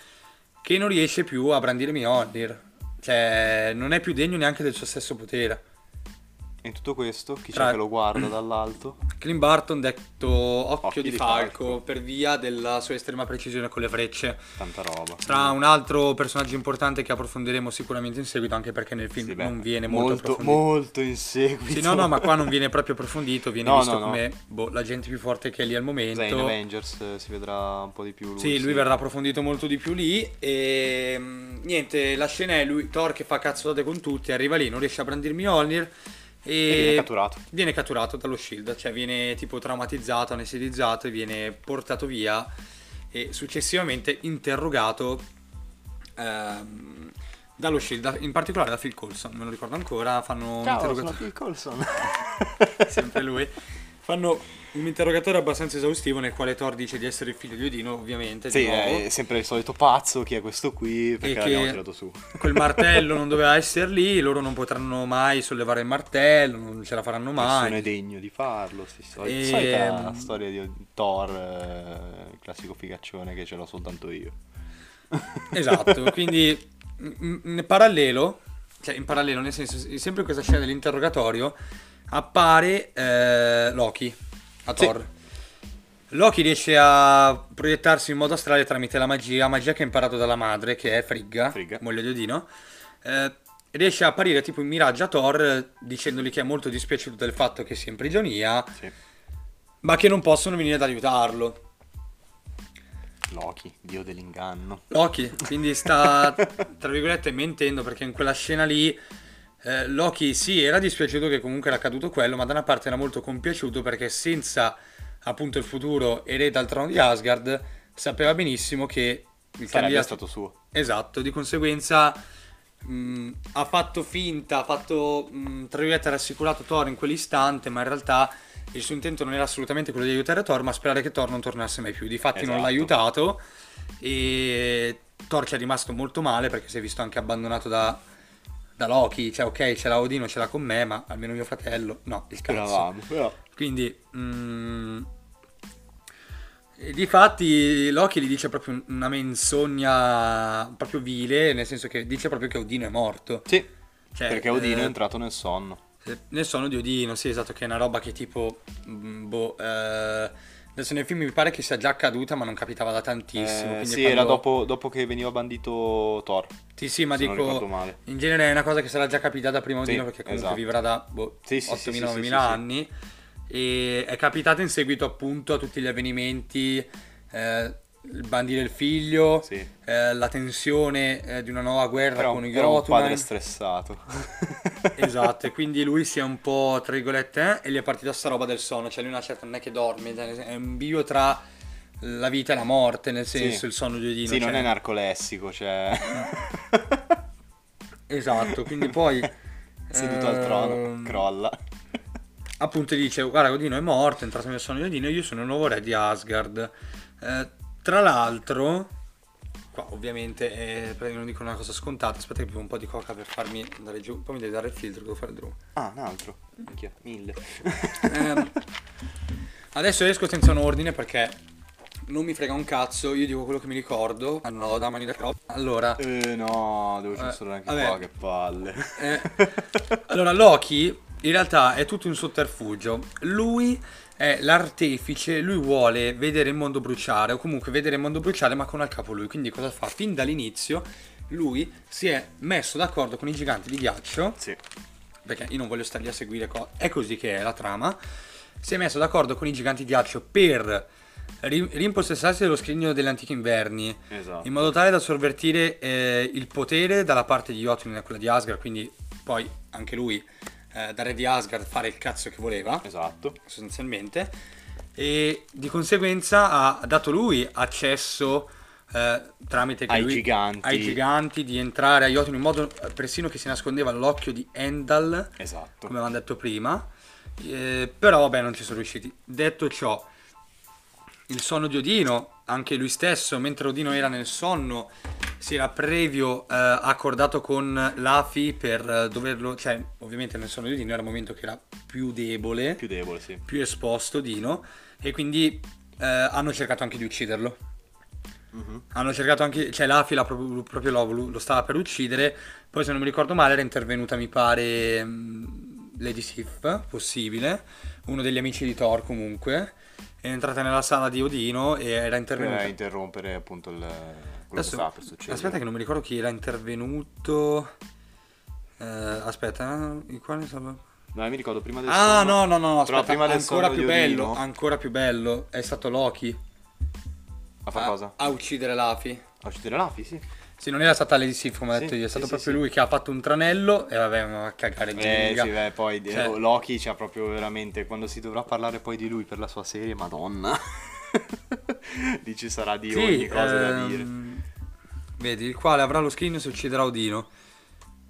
che non riesce più a brandire Mjolnir. Cioè, non è più degno neanche del suo stesso potere. E in tutto questo, chi Tra- c'è che lo guarda dall'alto? Clint Barton detto occhio, Occhio di, di falco, falco. per via della sua estrema precisione con le frecce. Tanta roba. Sarà un altro personaggio importante che approfondiremo sicuramente in seguito, anche perché nel film Sì, beh, non viene molto, molto, approfondito. molto in seguito. Sì, no, no, ma qua non viene proprio approfondito, viene No, visto no, no. come boh, la gente più forte che è lì al momento. Sai, in Avengers eh, si vedrà un po' di più lui. Sì, lui verrà approfondito molto di più lì. E mm, niente, la scena è lui, Thor che fa cazzate con tutti, arriva lì, non riesce a brandir Mjolnir. E, E viene catturato. Viene catturato dallo shield, cioè viene tipo traumatizzato, anestetizzato e viene portato via e successivamente interrogato ehm, dallo shield, in particolare da Phil Coulson, me lo ricordo ancora, fanno Ciao, sono Phil Coulson. sempre lui. Fanno un interrogatorio abbastanza esaustivo nel quale Thor dice di essere il figlio di Odino, ovviamente. Sì, nuovo. è sempre il solito pazzo, chi è questo qui, perché l'abbiamo tirato su. Quel martello non doveva essere lì, loro non potranno mai sollevare il martello, non ce la faranno Nessuno è mai. degno di farlo, soli- E- solita storia di Thor, eh, il classico figaccione che ce l'ho soltanto io. Esatto, quindi in, parallelo, cioè in parallelo nel senso, sempre in questa scena dell'interrogatorio, appare eh, Loki a Sì. Thor. Loki riesce a proiettarsi in modo astrale tramite la magia, magia che ha imparato dalla madre, che è Frigga, Frigga. moglie di Odino. Eh, riesce a apparire tipo in miraggio a Thor, dicendogli che è molto dispiaciuto del fatto che sia in prigionia, Sì. ma che non possono venire ad aiutarlo. Loki, dio dell'inganno. Loki, quindi sta tra virgolette mentendo perché in quella scena lì eh, Loki sì era dispiaciuto che comunque era accaduto quello, ma da una parte era molto compiaciuto perché senza appunto il futuro erede al trono di Asgard sapeva benissimo che il Sarebbe candidato stato suo. Esatto, di conseguenza mh, ha fatto finta, ha fatto, mh, tra virgolette, rassicurato Thor in quell'istante, ma in realtà il suo intento non era assolutamente quello di aiutare Thor, ma sperare che Thor non tornasse mai più. Difatti non l'ha Esatto. aiutato e Thor ci è rimasto molto male perché si è visto anche abbandonato da, da Loki. Cioè, ok, ce l'ha Odino, ce l'ha con me, ma almeno mio fratello, no, il cazzo. Speravamo, però. Quindi, mm, difatti, Loki gli dice proprio una menzogna proprio vile, nel senso che dice proprio che Odino è morto. Sì, Cioè, perché Odino eh, è entrato nel sonno. Nel sonno di Odino, sì, esatto, che è una roba che tipo, mm, boh, eh, adesso nel film mi pare che sia già accaduta, ma non capitava da tantissimo. Eh, sì, quando- era dopo, dopo che veniva bandito Thor. Sì, sì, ma dico, male. in genere è una cosa che sarà già capitata prima Sì, Odino, perché comunque esatto. vivrà da boh, Sì, sì, 8.000-9.000 sì, sì, sì, sì, sì. anni. E è capitata in seguito appunto a tutti gli avvenimenti, eh, il bandire il figlio, Sì. eh, la tensione eh, di una nuova guerra Era con i era un padre stressato. Esatto, e quindi lui si è un po', tra virgolette, eh, e gli è partita sta roba del sonno, cioè lui una certa non è che dorme, cioè, è un bivio tra la vita e la morte, nel senso Sì. il sonno di Odino. Sì, non cioè- è narcolessico, cioè... Esatto, quindi poi... Seduto al trono, ehm, crolla. appunto dice guarda Odino è morto è entrato nel sonno di Odino io sono il nuovo re di Asgard Eh, tra l'altro qua ovviamente eh, non dico una cosa scontata aspetta che bevo un po' di coca per farmi andare giù poi mi devi dare il filtro devo fare giù Ah, un altro. Minchia, mille. Ehm, adesso esco senza un ordine perché non mi frega un cazzo io dico quello che mi ricordo ah no da mani da crop allora Eh, no, devo Eh, censurare anche vabbè. qua, che palle. Eh, allora, Loki in realtà è tutto un sotterfugio. Lui è l'artefice, lui vuole vedere il mondo bruciare, o comunque vedere il mondo bruciare, ma con al capo lui. Quindi cosa fa? Fin dall'inizio lui si è messo d'accordo con i giganti di ghiaccio, Sì. perché io non voglio stargli a seguire, co- è così che è la trama. Si è messo d'accordo con i giganti di ghiaccio per ri- rimpossessarsi dello scrigno degli antichi inverni, Esatto. in modo tale da sovvertire eh, il potere dalla parte di Jotun e quella di Asgard, quindi poi anche lui eh, da re di Asgard fare il cazzo che voleva, Esatto. sostanzialmente, e di conseguenza ha dato lui accesso eh, tramite Ai lui- giganti. ai giganti di entrare a Jotun in modo eh, persino che si nascondeva all'occhio di Endal, Esatto. come avevamo detto prima, eh, però vabbè non ci sono riusciti. Detto ciò, il sonno di Odino, anche lui stesso, mentre Odino era nel sonno, si era previo eh, accordato con l'Afi per eh, doverlo, cioè ovviamente nel sonno di Odino era il momento che era più debole, Più debole, sì. più esposto Dino, e quindi eh, hanno cercato anche di ucciderlo. Mhm. Hanno cercato anche, cioè l'Afi l'ha proprio, proprio lo, lo stava per uccidere, poi se non mi ricordo male era intervenuta mi pare mh, Lady Sif, possibile, uno degli amici di Thor comunque, è entrata nella sala di Odino e era intervenuta. Per interrompere appunto il... quello Adesso- che succedere. aspetta che non mi ricordo chi era intervenuto. Eh, aspetta, eh, il quale stava- No, mi ricordo prima del Ah sonno- no no no, aspetta, prima del ancora più bello, Odino- ancora più bello, è stato Loki A fare cosa? a uccidere l'Afi. A uccidere l'Afi, sì. Sì, non era stata Lady Sif come ho Sì, detto io, è sì, stato sì, proprio sì. lui che ha fatto un tranello e vabbè, ma a cagare Eh Ginga. sì, beh, poi Cioè- Loki c'ha proprio veramente quando si dovrà parlare poi di lui per la sua serie, madonna. Lì ci sarà di Sì, ogni cosa da ehm, dire. Vedi, il quale avrà lo screen se ucciderà Odino.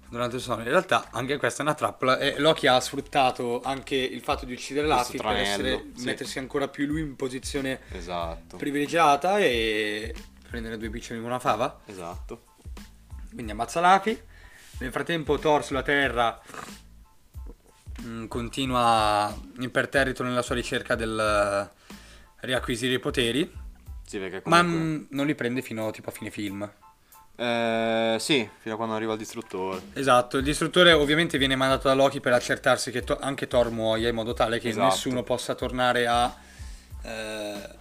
durante il sonno. In realtà anche questa è una trappola e Loki ha sfruttato anche il fatto di uccidere Laffy per essere- sì. mettersi ancora più lui in posizione Esatto. privilegiata e prendere due piccioni con una fava. Esatto. Quindi ammazza Laffy. Nel frattempo Thor sulla Terra mm, continua imperterrito nella sua ricerca del eh, riacquisire i poteri, Sì, perché ma comunque... mm, non li prende fino tipo a fine film. Eh, sì, fino a quando arriva il distruttore. Esatto, il distruttore ovviamente viene mandato da Loki per accertarsi che to- anche Thor muoia in modo tale che Esatto. nessuno possa tornare a... Eh,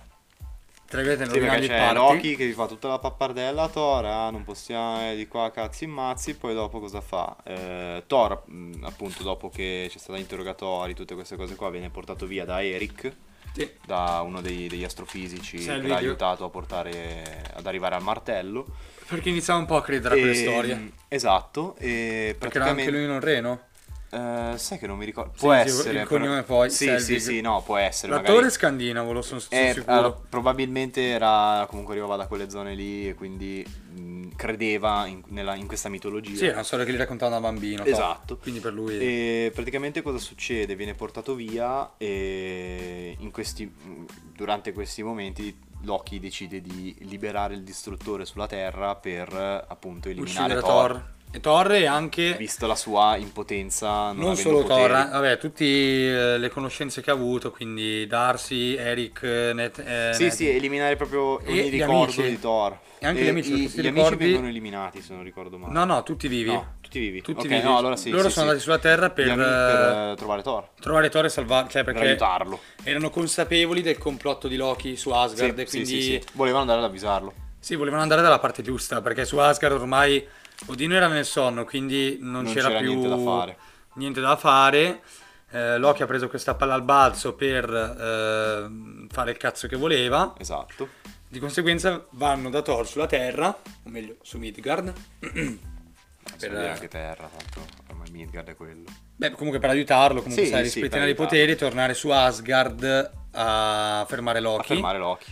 tra virgolette, Sì, perché c'è party. Loki che vi fa tutta la pappardella Thor, ah, non possiamo eh, di qua cazzi immazzi, poi dopo cosa fa? Eh, Thor, appunto, dopo che c'è stato interrogatori, tutte queste cose qua, viene portato via da Eric, Sì. da uno dei- degli astrofisici Sì, il che l'ha aiutato a portare, ad arrivare al martello. Perché iniziava un po' a credere a quelle E- storie. Esatto, e Perché era anche praticamente... lui un reno. Eh, sai che non mi ricordo. Può sì, essere. il però- cognome poi, Sì, Selvig. sì, sì, no, può essere. L'attore magari- scandinavo, lo sono, sono Eh, sicuro. allora, probabilmente era comunque arrivava da quelle zone lì e quindi mh, credeva in, nella- in questa mitologia. Sì, è una storia che gli raccontava da bambino. Esatto. Quindi per lui... E praticamente cosa succede? Viene portato via e in questi- durante questi momenti Loki decide di liberare il distruttore sulla Terra per appunto eliminare uccidere Thor, Thor. E Thor è anche... Visto la sua impotenza, non, Non solo Thor, poteri. eh, vabbè, tutte le conoscenze che ha avuto, quindi Darcy, Eric, eh, Net, eh, Sì, Net- sì, eliminare proprio E ogni gli ricordo di Thor. E anche gli amici, i- gli ti amici ricordi- vengono eliminati, se non ricordo male. No, no, tutti vivi. No, tutti vivi. Tutti Ok, vivi. no, allora sì, Loro sì, sono sì. andati sulla Terra per, eh, per, eh, trovare Thor, trovare Thor e salvarlo, cioè per perché aiutarlo. erano consapevoli del complotto di Loki su Asgard Sì, e sì, quindi sì. Volevano andare ad avvisarlo. Sì, volevano andare dalla parte giusta, perché su Asgard ormai Odino era nel sonno, quindi non, Non c'era, c'era più niente da fare. niente da fare. Eh, Loki ha preso questa palla al balzo per eh, fare il cazzo che voleva. Esatto. Di conseguenza vanno da Thor sulla Terra, o meglio su Midgard. Per Per- anche terra, tanto ormai Midgard è quello. Beh, comunque per aiutarlo, comunque Sì, sai, sì, rispettinare i poteri, tornare su Asgard a fermare A Loki. fermare Loki.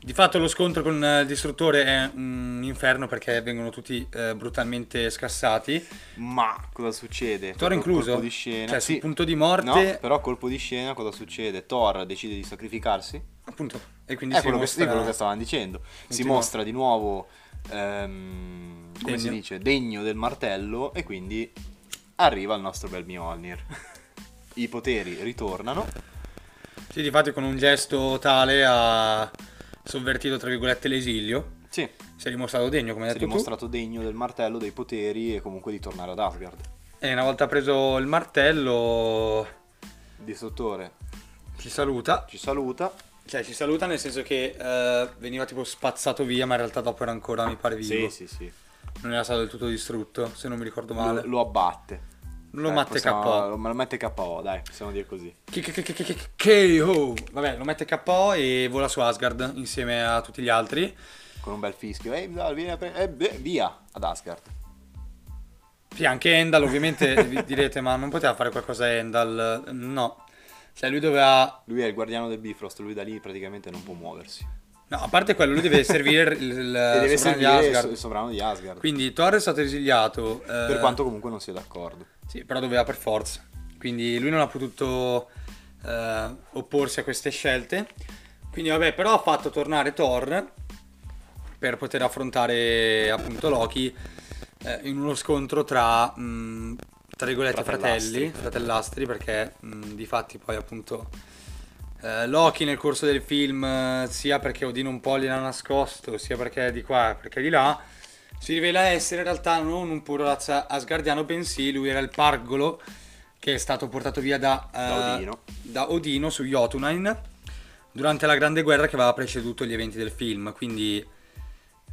Di fatto lo scontro con eh, il distruttore è un inferno perché vengono tutti eh, brutalmente scassati. Ma cosa succede? Thor incluso? Colpo di scena. Cioè, Sì. sul punto di morte, No, però colpo di scena cosa succede? Thor decide di sacrificarsi. appunto, e quindi È si quello, che, mostra... sì, quello che stavano dicendo. Si Continua. mostra di nuovo, ehm, come si Degno. dice, degno del martello e quindi arriva il nostro bel Mjolnir. I poteri ritornano. Sì, di fatto con un gesto tale ha sovvertito, tra virgolette, l'esilio. Sì, Si è dimostrato degno, come hai si è detto tu. dimostrato degno del martello, dei poteri e comunque di tornare ad Asgard. E una volta preso il martello, distruttore ci saluta. ci saluta. Cioè, ci saluta nel senso che eh, veniva tipo spazzato via, ma in realtà dopo era ancora, mi pare, vivo. Sì, sì, sì. Non era stato del tutto distrutto, se non mi ricordo male. Lo, lo abbatte. Lo Dai, mette possiamo- KO. Lo, lo mette KO, dai, possiamo dire così. KO. Vabbè, lo mette KO e vola su Asgard insieme a tutti gli altri. Con un bel fischio. Vieni a pre- eh, via ad Asgard. Sì, anche Endal, ovviamente vi direte, ma non poteva fare qualcosa Endal? No. Cioè, lui doveva... Lui è il guardiano del Bifrost, lui da lì praticamente non può muoversi. No, a parte quello, lui deve servire il, il deve sovrano di servire Asgard. il sovrano di Asgard. Quindi Thor è stato esiliato. eh, per quanto comunque non sia d'accordo. Sì, però doveva per forza. Quindi lui non ha potuto eh, opporsi a queste scelte. Quindi vabbè, però ha fatto tornare Thor per poter affrontare appunto Loki eh, in uno scontro tra, mh, tra virgolette, fratelli, Fratellastri. fratellastri, perché mh, di fatti poi appunto eh, Loki nel corso del film, eh, sia perché Odino un po' gliel'ha nascosto, sia perché di qua, perché di là, si rivela essere in realtà non un puro razza asgardiano, bensì lui era il pargolo che è stato portato via da, eh, Da Odino. da Odino su Jotunheim durante la grande guerra che aveva preceduto gli eventi del film. Quindi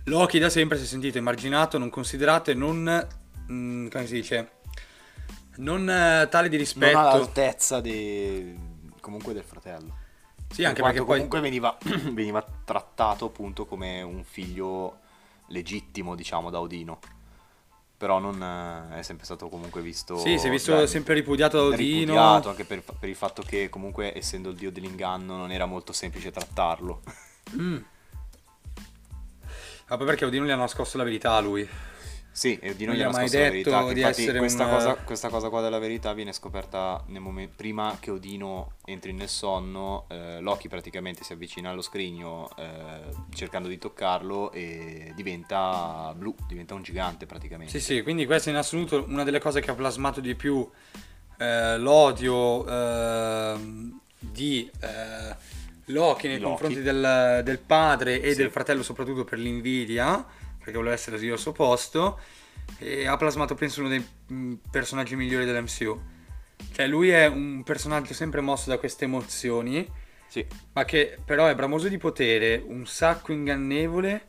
Loki da sempre si è sentito emarginato, non considerato e non... mm, come si dice? Non eh, tale di Non rispetto. ha l'altezza de- comunque del fratello. Sì, anche perché poi... comunque veniva, veniva trattato appunto come un figlio legittimo, diciamo, da Odino. Però non eh, è sempre stato comunque visto... Sì, si è visto beh, sempre ripudiato da Odino. ripudiato, anche per, per il fatto che comunque essendo il dio dell'inganno non era molto semplice trattarlo. Mm. Ma poi perché Odino gli ha nascosto la verità a lui. Sì, e Odino Non gli mai nascosto la detto verità. di infatti essere questa, un- cosa, questa cosa qua della verità viene scoperta nel momen- prima che Odino entri nel sonno. eh, Loki praticamente si avvicina allo scrigno eh, cercando di toccarlo e diventa blu, diventa un gigante praticamente. Sì, sì, quindi questa è in assoluto una delle cose che ha plasmato di più eh, l'odio ehm, di eh, Loki nei Loki. confronti del, del padre e Sì. del fratello, soprattutto per l'invidia, perché voleva essere il diverso opposto, e ha plasmato, penso, uno dei mh, personaggi migliori dell'MCU. Cioè, lui è un personaggio sempre mosso da queste emozioni, Sì, ma che però è bramoso di potere, un sacco ingannevole,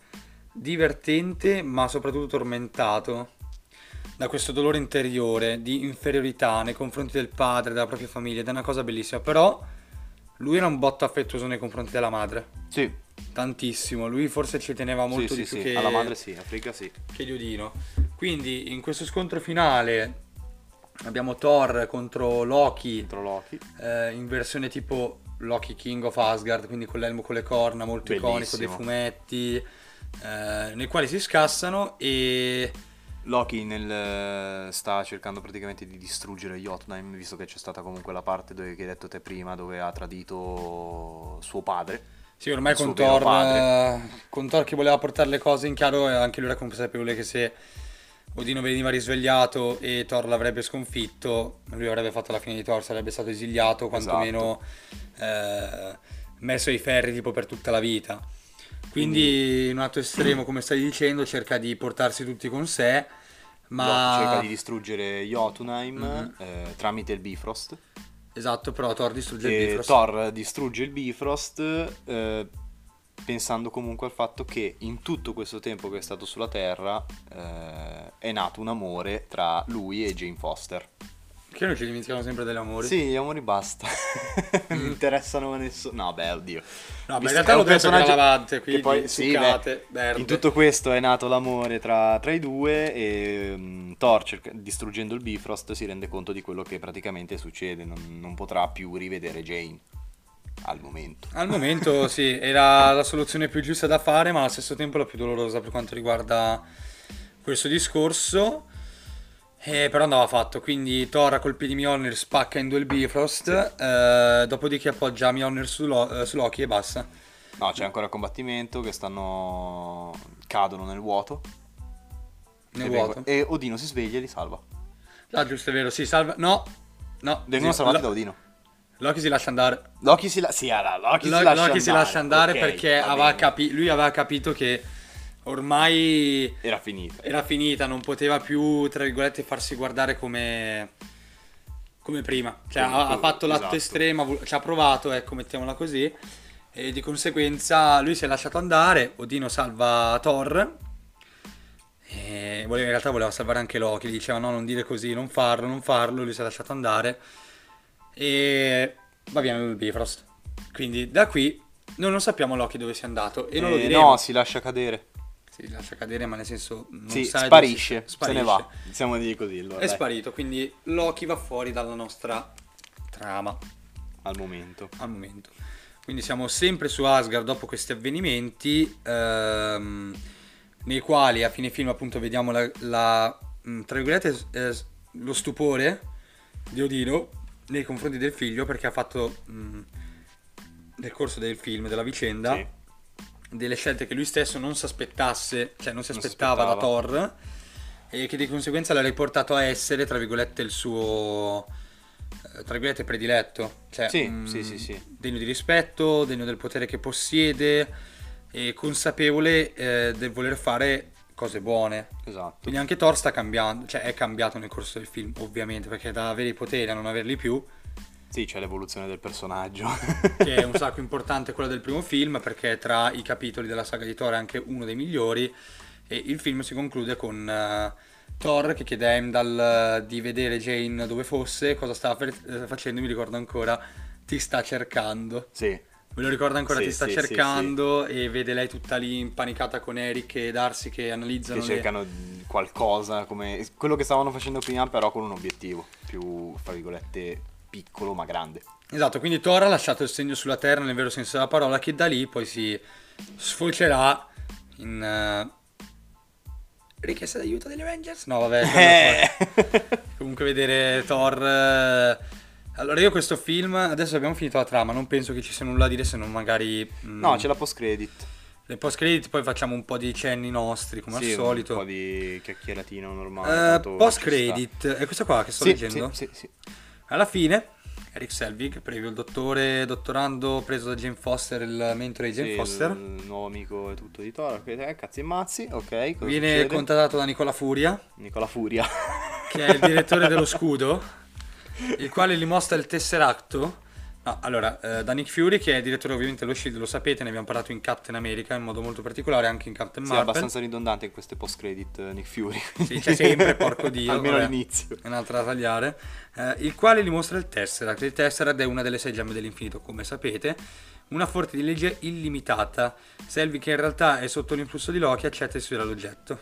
divertente, ma soprattutto tormentato da questo dolore interiore di inferiorità nei confronti del padre, della propria famiglia, ed è una cosa bellissima. Però lui era un botto affettuoso nei confronti della madre, sì, tantissimo. Lui forse ci teneva molto sì, di sì, più sì. che alla madre sì, a Frigga sì. che di Odino. Quindi in questo scontro finale abbiamo Thor contro Loki Contro Loki. eh, in versione tipo Loki King of Asgard, quindi con l'elmo con le corna, molto iconico dei Bellissimo. fumetti, eh, nei quali si scassano e Loki nel- sta cercando praticamente di distruggere Jotunheim, visto che c'è stata comunque la parte dove, che hai detto te prima, dove ha tradito suo padre. Sì, ormai con Thor, eh, con Thor che voleva portare le cose in chiaro, eh, anche lui era consapevole che se Odino veniva risvegliato e Thor l'avrebbe sconfitto, lui avrebbe fatto la fine di Thor, sarebbe stato esiliato, quantomeno eh, messo ai ferri tipo per tutta la vita. Quindi in un atto estremo, come stai dicendo, cerca di portarsi tutti con sé, ma... Loki cerca di distruggere Jotunheim eh, tramite il Bifrost. Esatto, però Thor distrugge il Bifrost. Thor distrugge il Bifrost eh, pensando comunque al fatto che in tutto questo tempo che è stato sulla Terra eh, è nato un amore tra lui e Jane Foster. Perché noi ci dimentichiamo sempre dell'amore? Sì, gli amori basta. non mi interessano a nessuno. No, beh, oddio. No, ma in realtà l'ho detto personaggio per Galavante, che quindi poi- sì, succate, beh, verde. in tutto questo è nato l'amore tra, tra i due e mm, Thor, cerca- distruggendo il Bifrost, si rende conto di quello che praticamente succede. Non, non potrà più rivedere Jane al momento. Al momento sì, era la soluzione più giusta da fare, ma allo stesso tempo la più dolorosa per quanto riguarda questo discorso. Eh, però andava fatto, quindi Thor a colpi di Mjolnir spacca in due il Bifrost, eh, dopodiché appoggia Mjolnir su, Lo- eh, su Loki e basta. No, c'è ancora il combattimento che stanno... cadono nel vuoto. Nel e, vuoto. vengono- e Odino si sveglia e li salva. Ah, giusto, è vero, sì, salva... No, no. Vengono sì, salvati Lo- da Odino. Loki si lascia andare. Loki si, la- sì, allora, Loki Lo- si lascia Loki si andare, lascia andare ok, perché va aveva capi- lui aveva capito che ormai Era finita. era finita, non poteva più, tra virgolette, farsi guardare come, come prima. Cioè, Come- ha, ha fatto l'atto esatto. estremo, ha vol- ci ha provato, ecco, mettiamola così. E di conseguenza lui si è lasciato andare, Odino salva Thor. E voleva- in realtà voleva salvare anche Loki, gli diceva no, non dire così, non farlo, non farlo, lui si è lasciato andare. E va via il Bifrost. Quindi da qui noi non sappiamo Loki dove sia andato e non lo Eh, diremo. no, si lascia cadere. Si lascia cadere, ma nel senso non Sì, sai sparisce, si- se ne va. Diciamo di così. allora, È dai, sparito, quindi Loki va fuori dalla nostra trama Al momento. al momento. Quindi siamo sempre su Asgard dopo questi avvenimenti, ehm, nei quali a fine film appunto vediamo la, la, mh, tra virgolette, eh, lo stupore di Odino nei confronti del figlio perché ha fatto mh, nel corso del film, della vicenda, Sì. Delle scelte che lui stesso non si aspettasse, cioè non si Non si aspettava da. Thor e che di conseguenza l'ha riportato a essere, tra virgolette, il suo eh, tra virgolette prediletto, cioè Sì, mm, sì, sì, sì. degno di rispetto, degno del potere che possiede e consapevole eh, del voler fare cose buone. Esatto. Quindi anche Thor sta cambiando, cioè è cambiato nel corso del film, ovviamente, perché da avere i poteri a non averli più, Sì, c'è l'evoluzione del personaggio. che è un sacco importante quello del primo film, perché tra i capitoli della saga di Thor è anche uno dei migliori, e il film si conclude con eh, Thor che chiede a Heimdall eh, di vedere Jane dove fosse, cosa stava fer- eh, facendo, mi ricordo ancora, ti sta cercando. sì. Me lo ricordo ancora, Sì, ti sta sì, sì, cercando e vede lei tutta lì impanicata con Eric e Darcy che analizzano Che le- cercano qualcosa come quello che stavano facendo prima, però con un obiettivo più, fra virgolette, piccolo ma grande. Esatto, quindi Thor ha lasciato il segno sulla terra nel vero senso della parola, che da lì poi si sfocerà in, eh, richiesta d'aiuto degli Avengers? No, vabbè. Eh. Comunque vedere Thor... eh, Allora io questo film, adesso abbiamo finito la trama, non penso che ci sia nulla da dire se non magari... mm, No, c'è la post credit. Le post credit poi facciamo un po' di cenni nostri, come sì, al solito. Un po' di chiacchieratino normale. Eh, tanto post ci sta. credit, è questa qua che sto Sì, leggendo. Sì, sì, sì. Alla fine, Eric Selvig, previo il dottore, dottorando preso da Jane Foster, il mentore di Jane Sì, Foster, Il nuovo amico e tutto di Thor. Cazzi e mazzi, ok. viene succede? contattato da Nicola Furia, Nicola Furia. che è il direttore dello scudo, il quale gli mostra il tesseracto. No, allora, eh, da Nick Fury, che è direttore ovviamente dello Shield, lo sapete, ne abbiamo parlato in Captain America in modo molto particolare, anche in Captain Sì, è Marvel. abbastanza ridondante in queste post credit eh, Nick Fury. Sì, c'è sempre, porco dio. Almeno vabbè. all'inizio. È un'altra da tagliare. Eh, il quale gli mostra il Tesseract. Il Tesseract è una delle sei gemme dell'infinito, come sapete. Una forte di legge illimitata. Selvi, che in realtà è sotto l'influsso di Loki, accetta di studiare l'oggetto.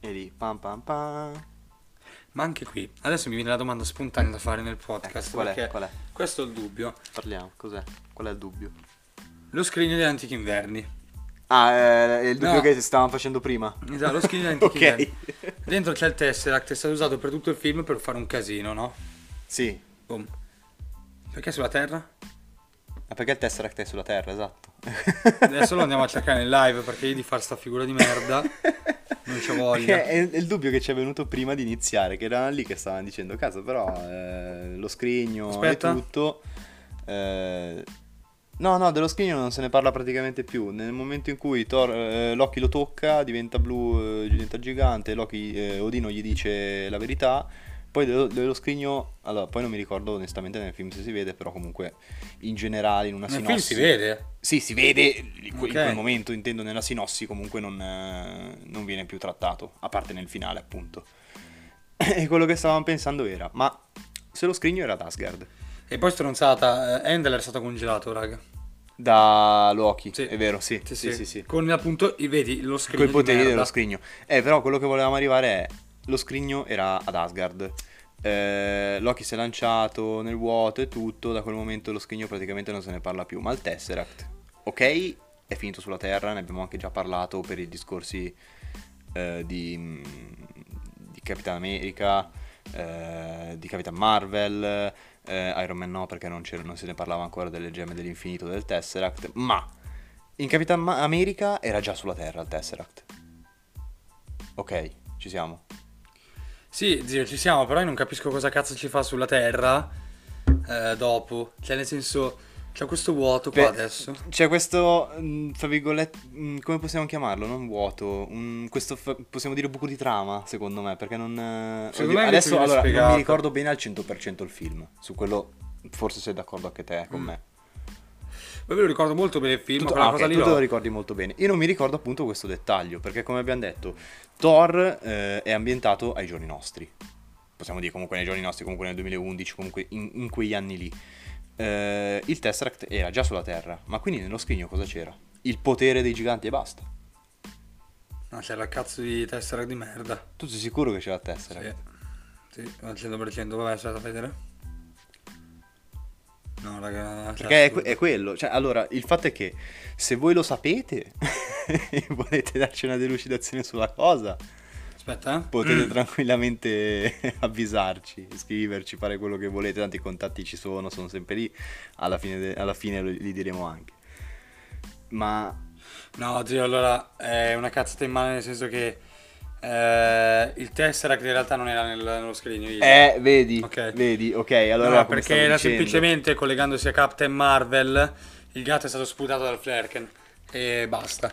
E lì, pam pam pam. Ma anche qui, adesso mi viene la domanda spontanea da fare nel podcast. Ecco, qual è? Qual è? Questo è il dubbio. Parliamo, cos'è? Qual è il dubbio? Lo screen degli antichi inverni. Ah, eh, è il dubbio No. che stavamo facendo prima. Esatto, lo screen degli antichi Ok. inverni. Dentro c'è il Tesseract, è stato usato per tutto il film per fare un casino, no? Sì. Boom. Perché sulla Terra? Ma perché il Tesseract è sulla Terra, esatto. Adesso lo andiamo a cercare nel live perché io di fare sta figura di merda non c'ho voglia. È, è il dubbio che ci è venuto prima di iniziare, che erano lì che stavano dicendo, caso però eh, lo scrigno Aspetta. e tutto... eh, no, no, dello scrigno non se ne parla praticamente più. Nel momento in cui Thor, eh, Loki lo tocca, diventa blu, eh, diventa gigante, Loki, eh, Odino gli dice la verità. Poi dello, dello scrigno, allora, poi non mi ricordo onestamente nel film se si vede, però comunque in generale in una Nel sinossi... film si vede. Sì, si vede in que- Ok. in quel momento, intendo nella sinossi, comunque non, eh, non viene più trattato, a parte nel finale, appunto. E quello che stavamo pensando era, ma se lo scrigno era ad Asgard, E poi stronzata, eh, Endel è stato congelato, raga. da Loki, Sì. è vero, sì, sì, sì, sì. Con appunto, i- vedi, lo screen Con i poteri dello scrigno. Eh, però quello che volevamo arrivare è, lo scrigno era ad Asgard. Eh, Loki si è lanciato nel vuoto e tutto, da quel momento lo scrigno praticamente non se ne parla più, ma il Tesseract, ok, è finito sulla Terra, ne abbiamo anche già parlato per i discorsi eh, di, mm, di Capitan America, eh, di Capitan Marvel, eh, Iron Man no perché non, non se ne parlava ancora delle gemme dell'infinito del Tesseract, ma in Capitan America era già sulla Terra il Tesseract. Ok, ci siamo. Sì, zio, ci siamo, però io non capisco cosa cazzo ci fa sulla Terra eh, dopo. Cioè, nel senso, c'è questo vuoto qua Beh, adesso. C'è questo, mm, tra virgolette, mm, come possiamo chiamarlo? Non vuoto, un- questo fa- possiamo dire buco di trama, secondo me, perché non... eh, Secondo me adesso allora, non mi ricordo bene al 100% il film, su quello forse sei d'accordo anche te con Mm. me. Poi me lo ricordo molto bene il film, Tutto, ah, cosa ok, lì tu lo ricordi molto bene. Io non mi ricordo appunto questo dettaglio, perché come abbiamo detto, Thor eh, è ambientato ai giorni nostri. Possiamo dire comunque nei giorni nostri, comunque nel 2011, comunque in, in quegli anni lì. Eh, il Tesseract era già sulla Terra, ma quindi nello scrigno cosa c'era? Il potere dei giganti e basta. No, c'era il cazzo di tessera di merda. Tu sei sicuro che c'era il Tesseract? Sì, sì, al 100%. Vabbè, aspetta a vedere. No, raga, Perché è, cazzo. que- è quello. Cioè, allora, il fatto è che se voi lo sapete e volete darci una delucidazione sulla cosa, Aspetta, eh. potete tranquillamente avvisarci, scriverci, fare quello che volete, tanto i contatti ci sono, sono sempre lì, alla fine, de- alla fine lo- li diremo anche. Ma No, zio, allora è una cazzata in mano nel senso che eh, il Tesseract in realtà non era nel- nello screen. io- eh, vedi, Ok. vedi, ok, allora no, perché era dicendo- semplicemente collegandosi a Captain Marvel, il gatto è stato sputato dal Flerken e basta.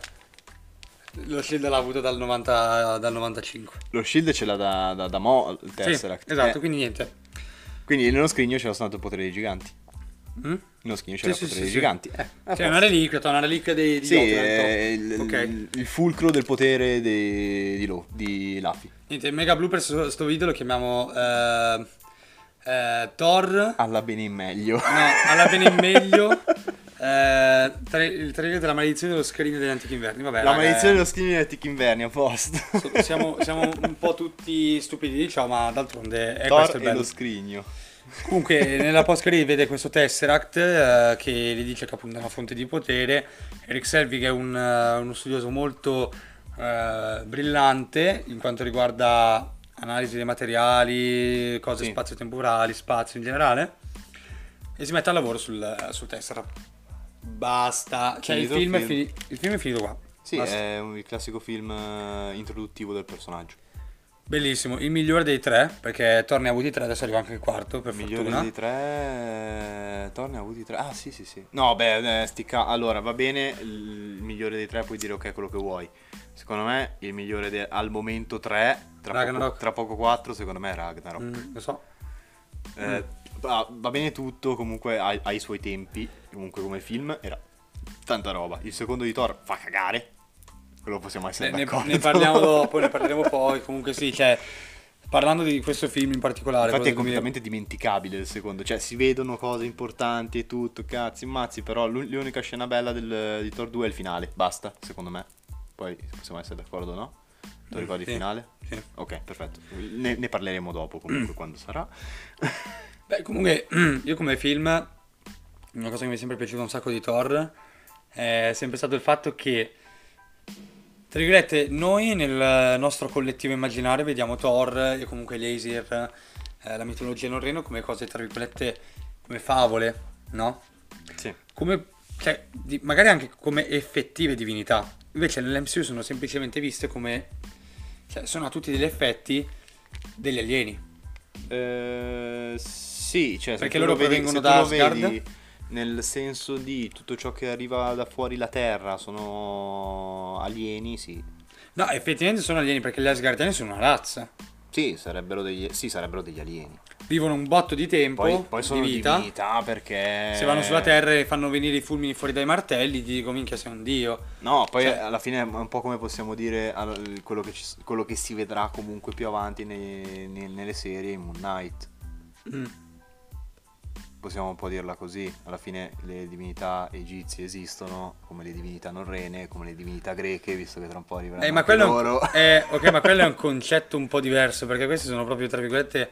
Lo shield l'ha avuto dal, 90, dal 95. lo shield ce l'ha da, da, da mo il Sì, Tesseract. esatto, Eh, quindi niente. quindi nello scrigno c'era stato il potere dei giganti. Mm? Scrigno c'era Sì, il sì, potere sì, dei sì. giganti. Eh, Cioè, è una reliquia, una reliquia dei, di Sì, top. il, Ok. il- il fulcro del potere di, di, Lo- di Luffy. Niente, il Mega Blue per sto, sto video lo chiamiamo eh, eh, Thor. Alla bene in meglio. No, alla bene in meglio. eh, tra- il trailer della maledizione dello screen degli antichi inverni. Vabbè, La raga, maledizione eh, dello skin Etic Inverni, a posto. siamo, siamo un po' tutti stupidi, diciamo, ma d'altronde è questo Thor il e bello. lo scrigno. Comunque, nella post credit vede questo Tesseract eh, che gli dice che appunto è una fonte di potere. Eric Selvig è un, eh, uno studioso molto eh, brillante in quanto riguarda analisi dei materiali, cose Sì. spazio-temporali, spazio in generale, e si mette al lavoro sul, sul Tesseract. Basta, cioè il film, È film. fini- il film è finito qua. Sì, Basta. è un- il classico film eh, introduttivo del personaggio. Bellissimo, il migliore dei tre, perché Thor ne ha avuti tre, adesso arriva anche il quarto, per Il migliore fortuna. dei tre. eh, Thor ne ha avuti tre. Ah, sì, sì, sì. No, beh, eh, sti ca- Allora, va bene. Il migliore dei tre puoi dire ok quello che vuoi. Secondo me, il migliore de- al momento 3. Tra poco, tra poco 4, secondo me è Ragnarok. Mm, lo so. Eh, va, va bene tutto, comunque ha, ha i suoi tempi. Comunque, come film era tanta roba. Il secondo di Thor fa cagare. Quello possiamo essere Ne, d'accordo. ne parliamo dopo, ne parleremo poi. Comunque sì, cioè, parlando di questo film in particolare. Infatti è quello del 2000 completamente dimenticabile il secondo, cioè si vedono cose importanti e tutto, cazzi, mazzi, però l'u- l'unica scena bella del, di Thor 2 è il finale, basta, secondo me. Poi possiamo essere d'accordo, no? Tu ricordi Sì. il finale? Sì. Ok, perfetto. Ne, ne parleremo dopo comunque quando sarà. Beh, comunque, io come film, una cosa che mi è sempre piaciuta un sacco di Thor è sempre stato il fatto che, tra virgolette, noi nel nostro collettivo immaginario vediamo Thor e comunque gli Aesir, eh, la mitologia norrena come cose, tra virgolette, come favole, no? Sì. Come, cioè, di- magari anche come effettive divinità. Invece nell'MCU sono semplicemente viste come, cioè, sono a tutti degli effetti degli alieni. Eh, sì, cioè Perché loro provengono da Asgard? vedi nel senso di tutto ciò che arriva da fuori la Terra sono alieni, sì. No, effettivamente sono alieni perché gli Asgardiani sono una razza. Sì, sarebbero degli, sì, sarebbero degli alieni. Vivono un botto di tempo, Poi, poi sono di vita. divinità perché... Se vanno sulla terra e fanno venire i fulmini fuori dai martelli, ti dico minchia sei un dio. No, poi Cioè- alla fine è un po' come possiamo dire quello che, ci- quello che si vedrà comunque più avanti nei- nei- nelle serie in Moon Knight. Mm. Possiamo un po' dirla così. Alla fine le divinità egizie esistono, come le divinità norrene, come le divinità greche, visto che tra un po' arriveranno Eh, ma anche quello, è un- loro. eh, ok, ma quello è un concetto un po' diverso perché questi sono proprio, tra virgolette,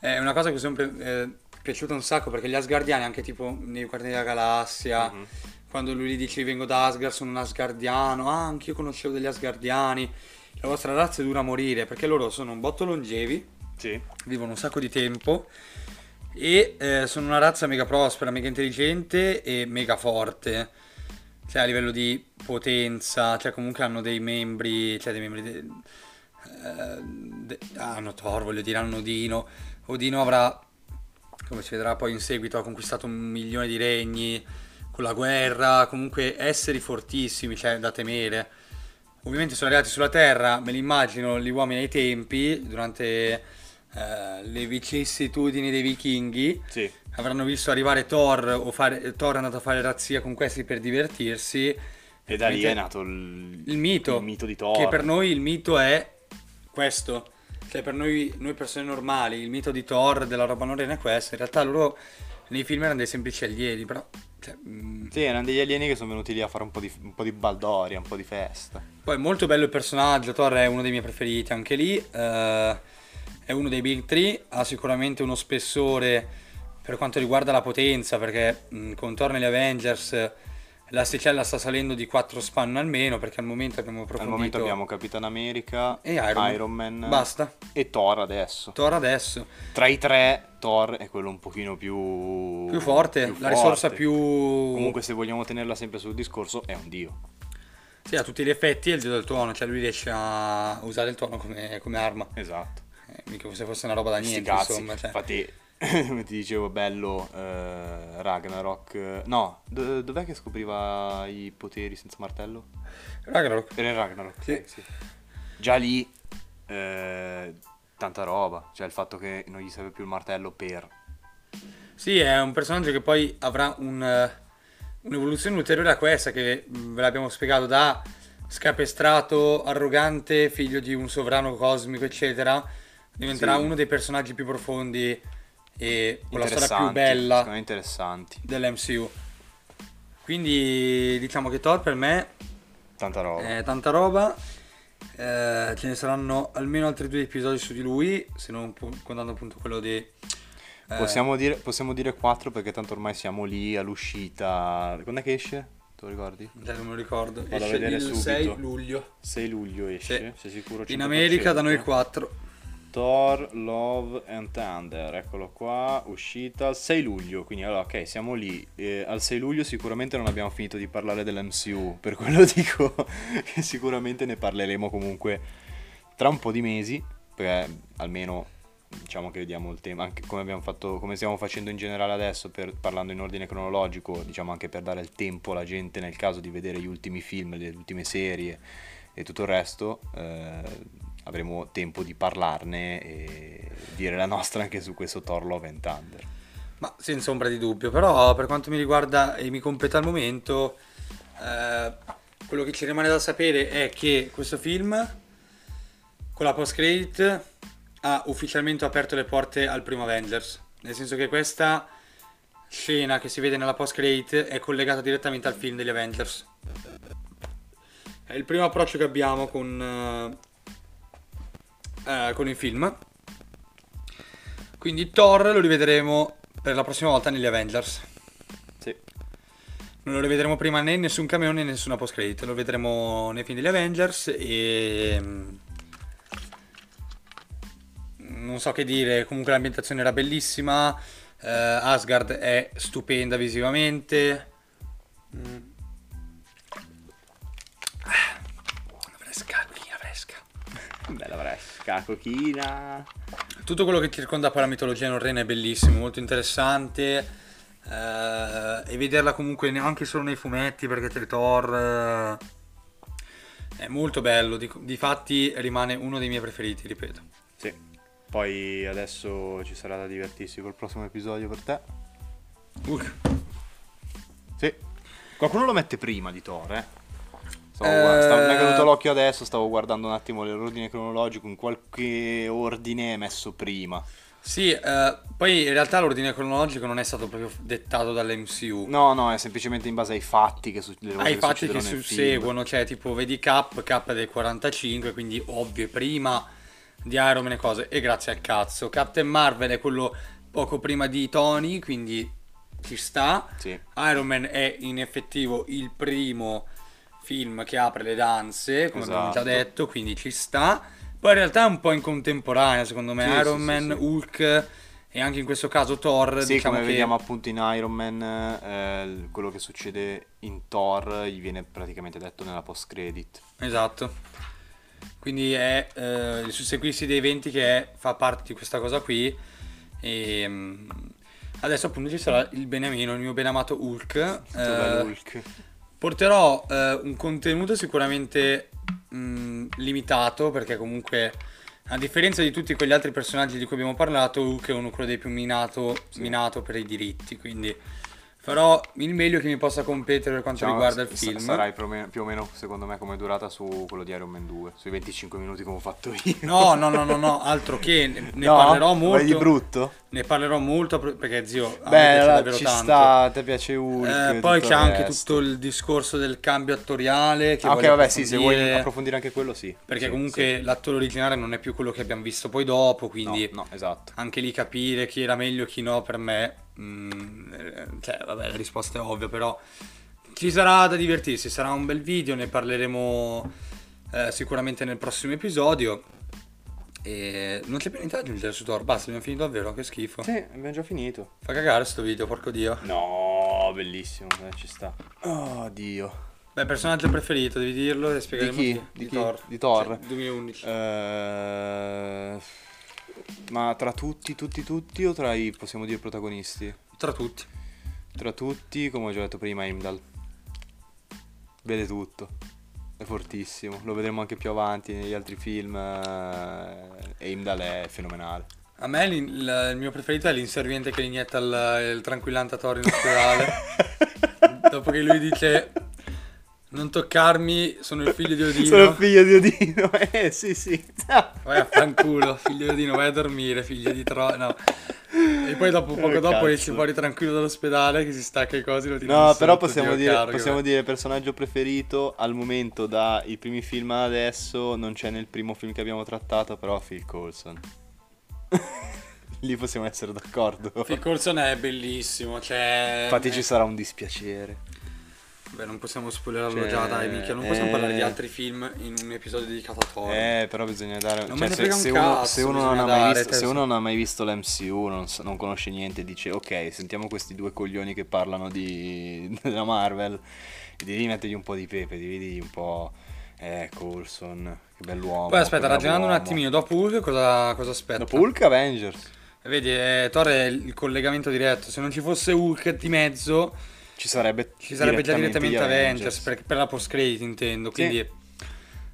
è una cosa che mi è sempre eh, piaciuta un sacco perché gli Asgardiani, anche tipo nei Guardiani della Galassia, Mhm. quando lui gli dice vengo da Asgard, sono un Asgardiano, ah, anch'io conoscevo degli Asgardiani, la vostra razza è dura a morire perché loro sono un botto longevi, Sì. vivono un sacco di tempo e eh, sono una razza mega prospera, mega intelligente e mega forte. Cioè a livello di potenza, cioè comunque hanno dei membri, cioè dei membri... de- eh, de- ah, hanno Thor, voglio dire, hanno Odino. Odino avrà, come si vedrà poi in seguito, ha conquistato un milione di regni con la guerra, comunque esseri fortissimi, cioè da temere. Ovviamente sono arrivati sulla Terra, me li immagino gli uomini ai tempi, durante eh, le vicissitudini dei vichinghi, Sì. avranno visto arrivare Thor o fare, Thor è andato a fare razzia con questi per divertirsi. E da lì è nato il, il mito, il mito di Thor. che per noi il mito è questo. Cioè per noi, noi persone normali, il mito di Thor, della roba norrena è questo. In realtà loro nei film erano dei semplici alieni, però... cioè, mm, Sì, erano degli alieni che sono venuti lì a fare un po' di, un po' di baldoria, un po' di festa. Poi molto bello il personaggio, Thor è uno dei miei preferiti anche lì, eh, è uno dei Big Three, ha sicuramente uno spessore per quanto riguarda la potenza, perché mh, con Thor negli Avengers l'asticella sta salendo di 4 span almeno, perché al momento abbiamo Al approfondito... momento abbiamo Capitan America, E Iron Man. Basta. e Thor adesso. Thor adesso, Tra i tre, Thor è quello un pochino più... più forte, più la forte. risorsa più... Comunque se vogliamo tenerla sempre sul discorso, è un dio. Sì, a tutti gli effetti è il dio del tuono, cioè lui riesce a usare il tuono come, come arma. Esatto. Mica se fosse una roba da niente, insomma. Cioè. Infatti, come ti dicevo, bello eh, Ragnarok. No, do- dov'è che scopriva i poteri senza martello? Ragnarok. Era Ragnarok. Sì. sì. Già lì, eh, tanta roba. Cioè il fatto che non gli serve più il martello per... Sì, è un personaggio che poi avrà un, eh, un'evoluzione ulteriore a questa che ve l'abbiamo spiegato da scapestrato, arrogante, figlio di un sovrano cosmico, eccetera. Diventerà Sì. uno dei personaggi più profondi e con la storia più bella dell'MCU. Quindi diciamo che Thor per me Tanta roba. è tanta roba. Eh, ce ne saranno almeno altri due episodi su di lui, se non contando appunto quello di... eh, Possiamo dire, possiamo dire 4 perché tanto ormai siamo lì all'uscita. Quando è che esce? Te lo ricordi? Cioè, non me lo ricordo. Vado Esce il subito. 6 luglio. 6 luglio esce, sei sicuro? In America da noi il 100%? 4. Thor, Love and Thunder, eccolo qua, uscita il 6 luglio, quindi allora ok, siamo lì. Eh, al 6 luglio sicuramente non abbiamo finito di parlare dell'MCU, per quello dico che sicuramente ne parleremo comunque tra un po' di mesi, perché almeno diciamo che vediamo il tema, anche come fatto, come stiamo facendo in generale adesso, per, parlando in ordine cronologico, diciamo anche per dare il tempo alla gente nel caso di vedere gli ultimi film, le ultime serie e tutto il resto, eh, avremo tempo di parlarne e dire la nostra anche su questo Thor Love and Thunder. Ma senza ombra di dubbio, però per quanto mi riguarda e mi compete al momento, eh, quello che ci rimane da sapere è che questo film, con la post credit, ha ufficialmente aperto le porte al primo Avengers. Nel senso che questa scena che si vede nella post credit è collegata direttamente al film degli Avengers. È il primo approccio che abbiamo con, eh, eh, con il film. Quindi Thor lo rivedremo per la prossima volta negli Avengers. Sì, Non lo rivedremo prima né in nessun cameo né in nessuna post credit. Lo vedremo nei film degli Avengers e. mm, Non so che dire, comunque l'ambientazione era bellissima. eh, Asgard è stupenda visivamente. Mm. Ah, Una fresca, una fresca. bella fresca, cochina. Tutto quello che circonda poi la mitologia norrena è bellissimo, molto interessante. eh, e vederla comunque neanche solo nei fumetti perché c'è Thor eh, è molto bello. Di, difatti rimane uno dei miei preferiti, ripeto. Sì. Poi adesso ci sarà da divertirsi col prossimo episodio per te. Hulk. Sì. Qualcuno lo mette prima di Thor, eh? Stavo Eh, guard- stavo- mi è venuto l'occhio adesso, stavo guardando un attimo l'ordine cronologico, in qualche ordine è messo prima. Sì, eh, poi in realtà l'ordine cronologico non è stato proprio dettato dall'MCU. No, no, è semplicemente in base ai fatti che, su- le cose Ai fatti che succedono susseguono, cioè tipo vedi Cap, Cap è del 45, quindi ovvio, è prima di Iron Man e cose, e grazie al cazzo. Captain Marvel è quello poco prima di Tony, quindi ci sta. Sì. Iron Man è in effettivo il primo film che apre le danze, come abbiamo già Esatto. detto, quindi ci sta. Poi in realtà è un po' in contemporanea, secondo me, Sì, Iron sì, Man, sì. Hulk e anche in questo caso Thor, Sì, diciamo come che... vediamo appunto in Iron Man, eh, quello che succede in Thor gli viene praticamente detto nella post credit. Esatto. Quindi è eh, il susseguirsi dei eventi che è- fa parte di questa cosa qui. E mm, adesso appunto ci sarà il beniamino, il mio benamato Hulk. Eh, Hulk. Porterò eh, un contenuto sicuramente mm, limitato perché comunque a differenza di tutti quegli altri personaggi di cui abbiamo parlato, Hulk è uno quello dei più minato, minato per i diritti. Quindi farò il meglio che mi possa competere per quanto Diciamo, riguarda il s- film. Sarai più o, meno, secondo me, come durata su quello di Iron Man 2, sui 25 minuti come ho fatto io. No, no, no, no, no, altro che ne, ne No? parlerò molto. di brutto? Ne parlerò molto perché zio, a Beh, piace allora, davvero ci tanto. sta, ti piace Hulk. Eh, poi c'è anche tutto il discorso del cambio attoriale che Ah, ok, vabbè, sì, se vuoi approfondire, anche quello, sì. perché Sì, comunque l'attore originale non è più quello che abbiamo visto poi dopo, sì. quindi No, no, esatto. anche lì capire chi era meglio e chi no per me, mm, eh, cioè vabbè la risposta è ovvia, però ci sarà da divertirsi, sarà un bel video, ne parleremo eh, sicuramente nel prossimo episodio. E non c'è più niente da aggiungere su Thor, basta, abbiamo finito davvero, che schifo. Sì, abbiamo già finito. Fa cagare sto video, porco dio. No, bellissimo, eh, ci sta. Oh, Dio. Beh, personaggio preferito, devi dirlo e spiegheremo chi? chi. Di chi? Thor. Di Thor? Cioè, 2011. Eh, ma tra tutti, tutti, tutti o tra i, possiamo dire, protagonisti? Tra tutti. Tra tutti, come ho già detto prima, Heimdall. Vede tutto. È fortissimo. Lo vedremo anche più avanti negli altri film. eh, Heimdall è fenomenale. A me il, il mio preferito è l'inserviente che inietta il, il tranquillante a Thor in ospedale. Dopo che lui dice non toccarmi, sono il figlio di Odino. Sono il figlio di Odino. Eh, sì, sì. Vai a fanculo, figlio di Odino, vai a dormire, figlio di Troia. No. E poi dopo, poco Oh, dopo esce fuori tranquillo dall'ospedale che si stacca i cosi. Lo No, però possiamo, dire, caro, possiamo dire personaggio preferito al momento dai primi film ad adesso. Non c'è nel primo film che abbiamo trattato, però Phil Coulson. Lì possiamo essere d'accordo. Phil Coulson è bellissimo, cioè... Infatti ci sarà un dispiacere. Beh, non possiamo spoilerarlo Cioè, già, dai, minchia. Non possiamo eh. parlare di altri film in un episodio dedicato a Thor. Eh, però bisogna dare. Non cioè, se, un se uno, cazzo, se uno non bisogna ha mai dare, visto, se lo uno so. non ha mai visto l'MCU, non, sa- non conosce niente, dice ok, sentiamo questi due coglioni che parlano di, della Marvel. E devi mettergli un po' di pepe, devi dirgli un po'. Eh, Coulson, che bell'uomo. Poi aspetta, ragionando un attimino, dopo Hulk cosa, cosa aspetta? Dopo Hulk Avengers. Vedi, eh, Thor è il collegamento diretto. Se non ci fosse Hulk di mezzo, Ci sarebbe, ci sarebbe già direttamente gli Avengers, per, per la post credit intendo. Quindi,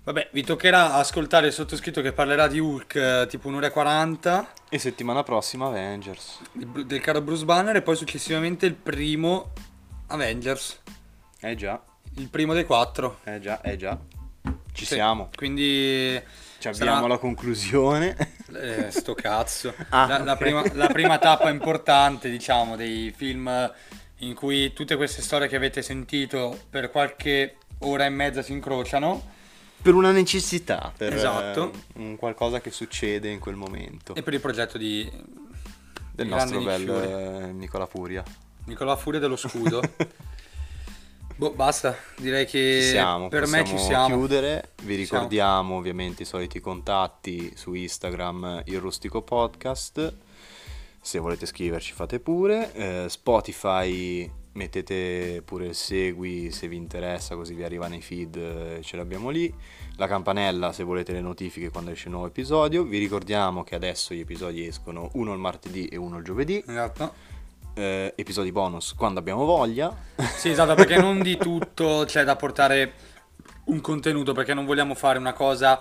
vabbè, vi toccherà ascoltare il sottoscritto che parlerà di Hulk eh, tipo un'ora e 40 E settimana prossima Avengers. Bru- del caro Bruce Banner e poi successivamente il primo Avengers, Eh già, il primo dei quattro. eh già, eh già. Ci Sì, siamo. Quindi Ci sarà- avviamo alla conclusione. Eh, sto cazzo. Ah, la, la ok. prima, la prima tappa importante, diciamo, dei film in cui tutte queste storie che avete sentito per qualche ora e mezza si incrociano. per una necessità, per Esatto. eh, un qualcosa che succede in quel momento. E per il progetto di Del nostro bel eh, Nicola Furia. Nicola Furia dello scudo. boh, basta. Direi che Ci siamo, per me ci siamo. chiudere. Vi ricordiamo ovviamente i soliti contatti su Instagram, il Rustico Podcast. Se volete scriverci fate pure. Eh, Spotify mettete pure il segui se vi interessa così vi arriva nei feed, eh, ce l'abbiamo lì. La campanella se volete le notifiche quando esce un nuovo episodio. Vi ricordiamo che adesso gli episodi escono uno il martedì e uno il giovedì. Esatto. Eh, episodi bonus quando abbiamo voglia. Sì, esatto, perché non di tutto c'è da portare un contenuto, perché non vogliamo fare una cosa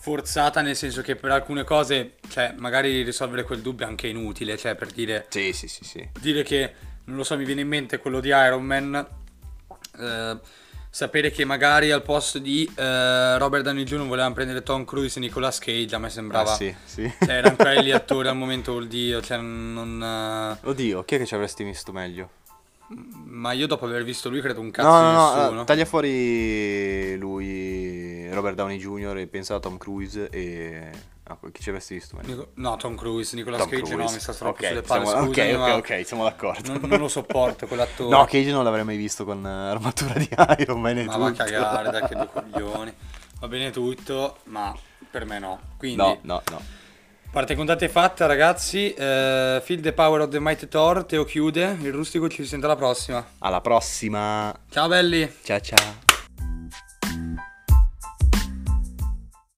forzata, nel senso che per alcune cose, cioè, magari risolvere quel dubbio è anche inutile, cioè, per dire, sì, sì, sì, sì. dire che, non lo so, mi viene in mente quello di Iron Man, eh, sapere che magari al posto di eh, Robert Downey Jr. volevano prendere Tom Cruise e Nicolas Cage, a me sembrava... Ah, sì, sì. Cioè, erano quelli attori al momento, dire, cioè, non... eh, Oddio, chi è che ci avresti visto meglio? Ma io dopo aver visto lui credo un cazzo No, di no, no, nessuno. eh, taglia fuori lui, Robert Downey Jr. e pensa a Tom Cruise e... ah, chi ci avresti visto? Nico- No, Tom Cruise, Nicolas Tom Cage no, Cruise. mi sta troppo Ok, sulle palle, siamo- scusami, ok, ok, ok, siamo d'accordo. Non, non lo sopporto quell'attore. No, Cage non l'avrei mai visto con eh, armatura di Iron Man e ma tutto. va a cagare, dai che due coglioni. Va bene tutto, ma per me no. Quindi, No, no, no. Parte contate fatta ragazzi, eh, Feel the Power of the Mighty Thor, Teo chiude, il rustico ci sente alla prossima. Alla prossima. Ciao belli! Ciao ciao.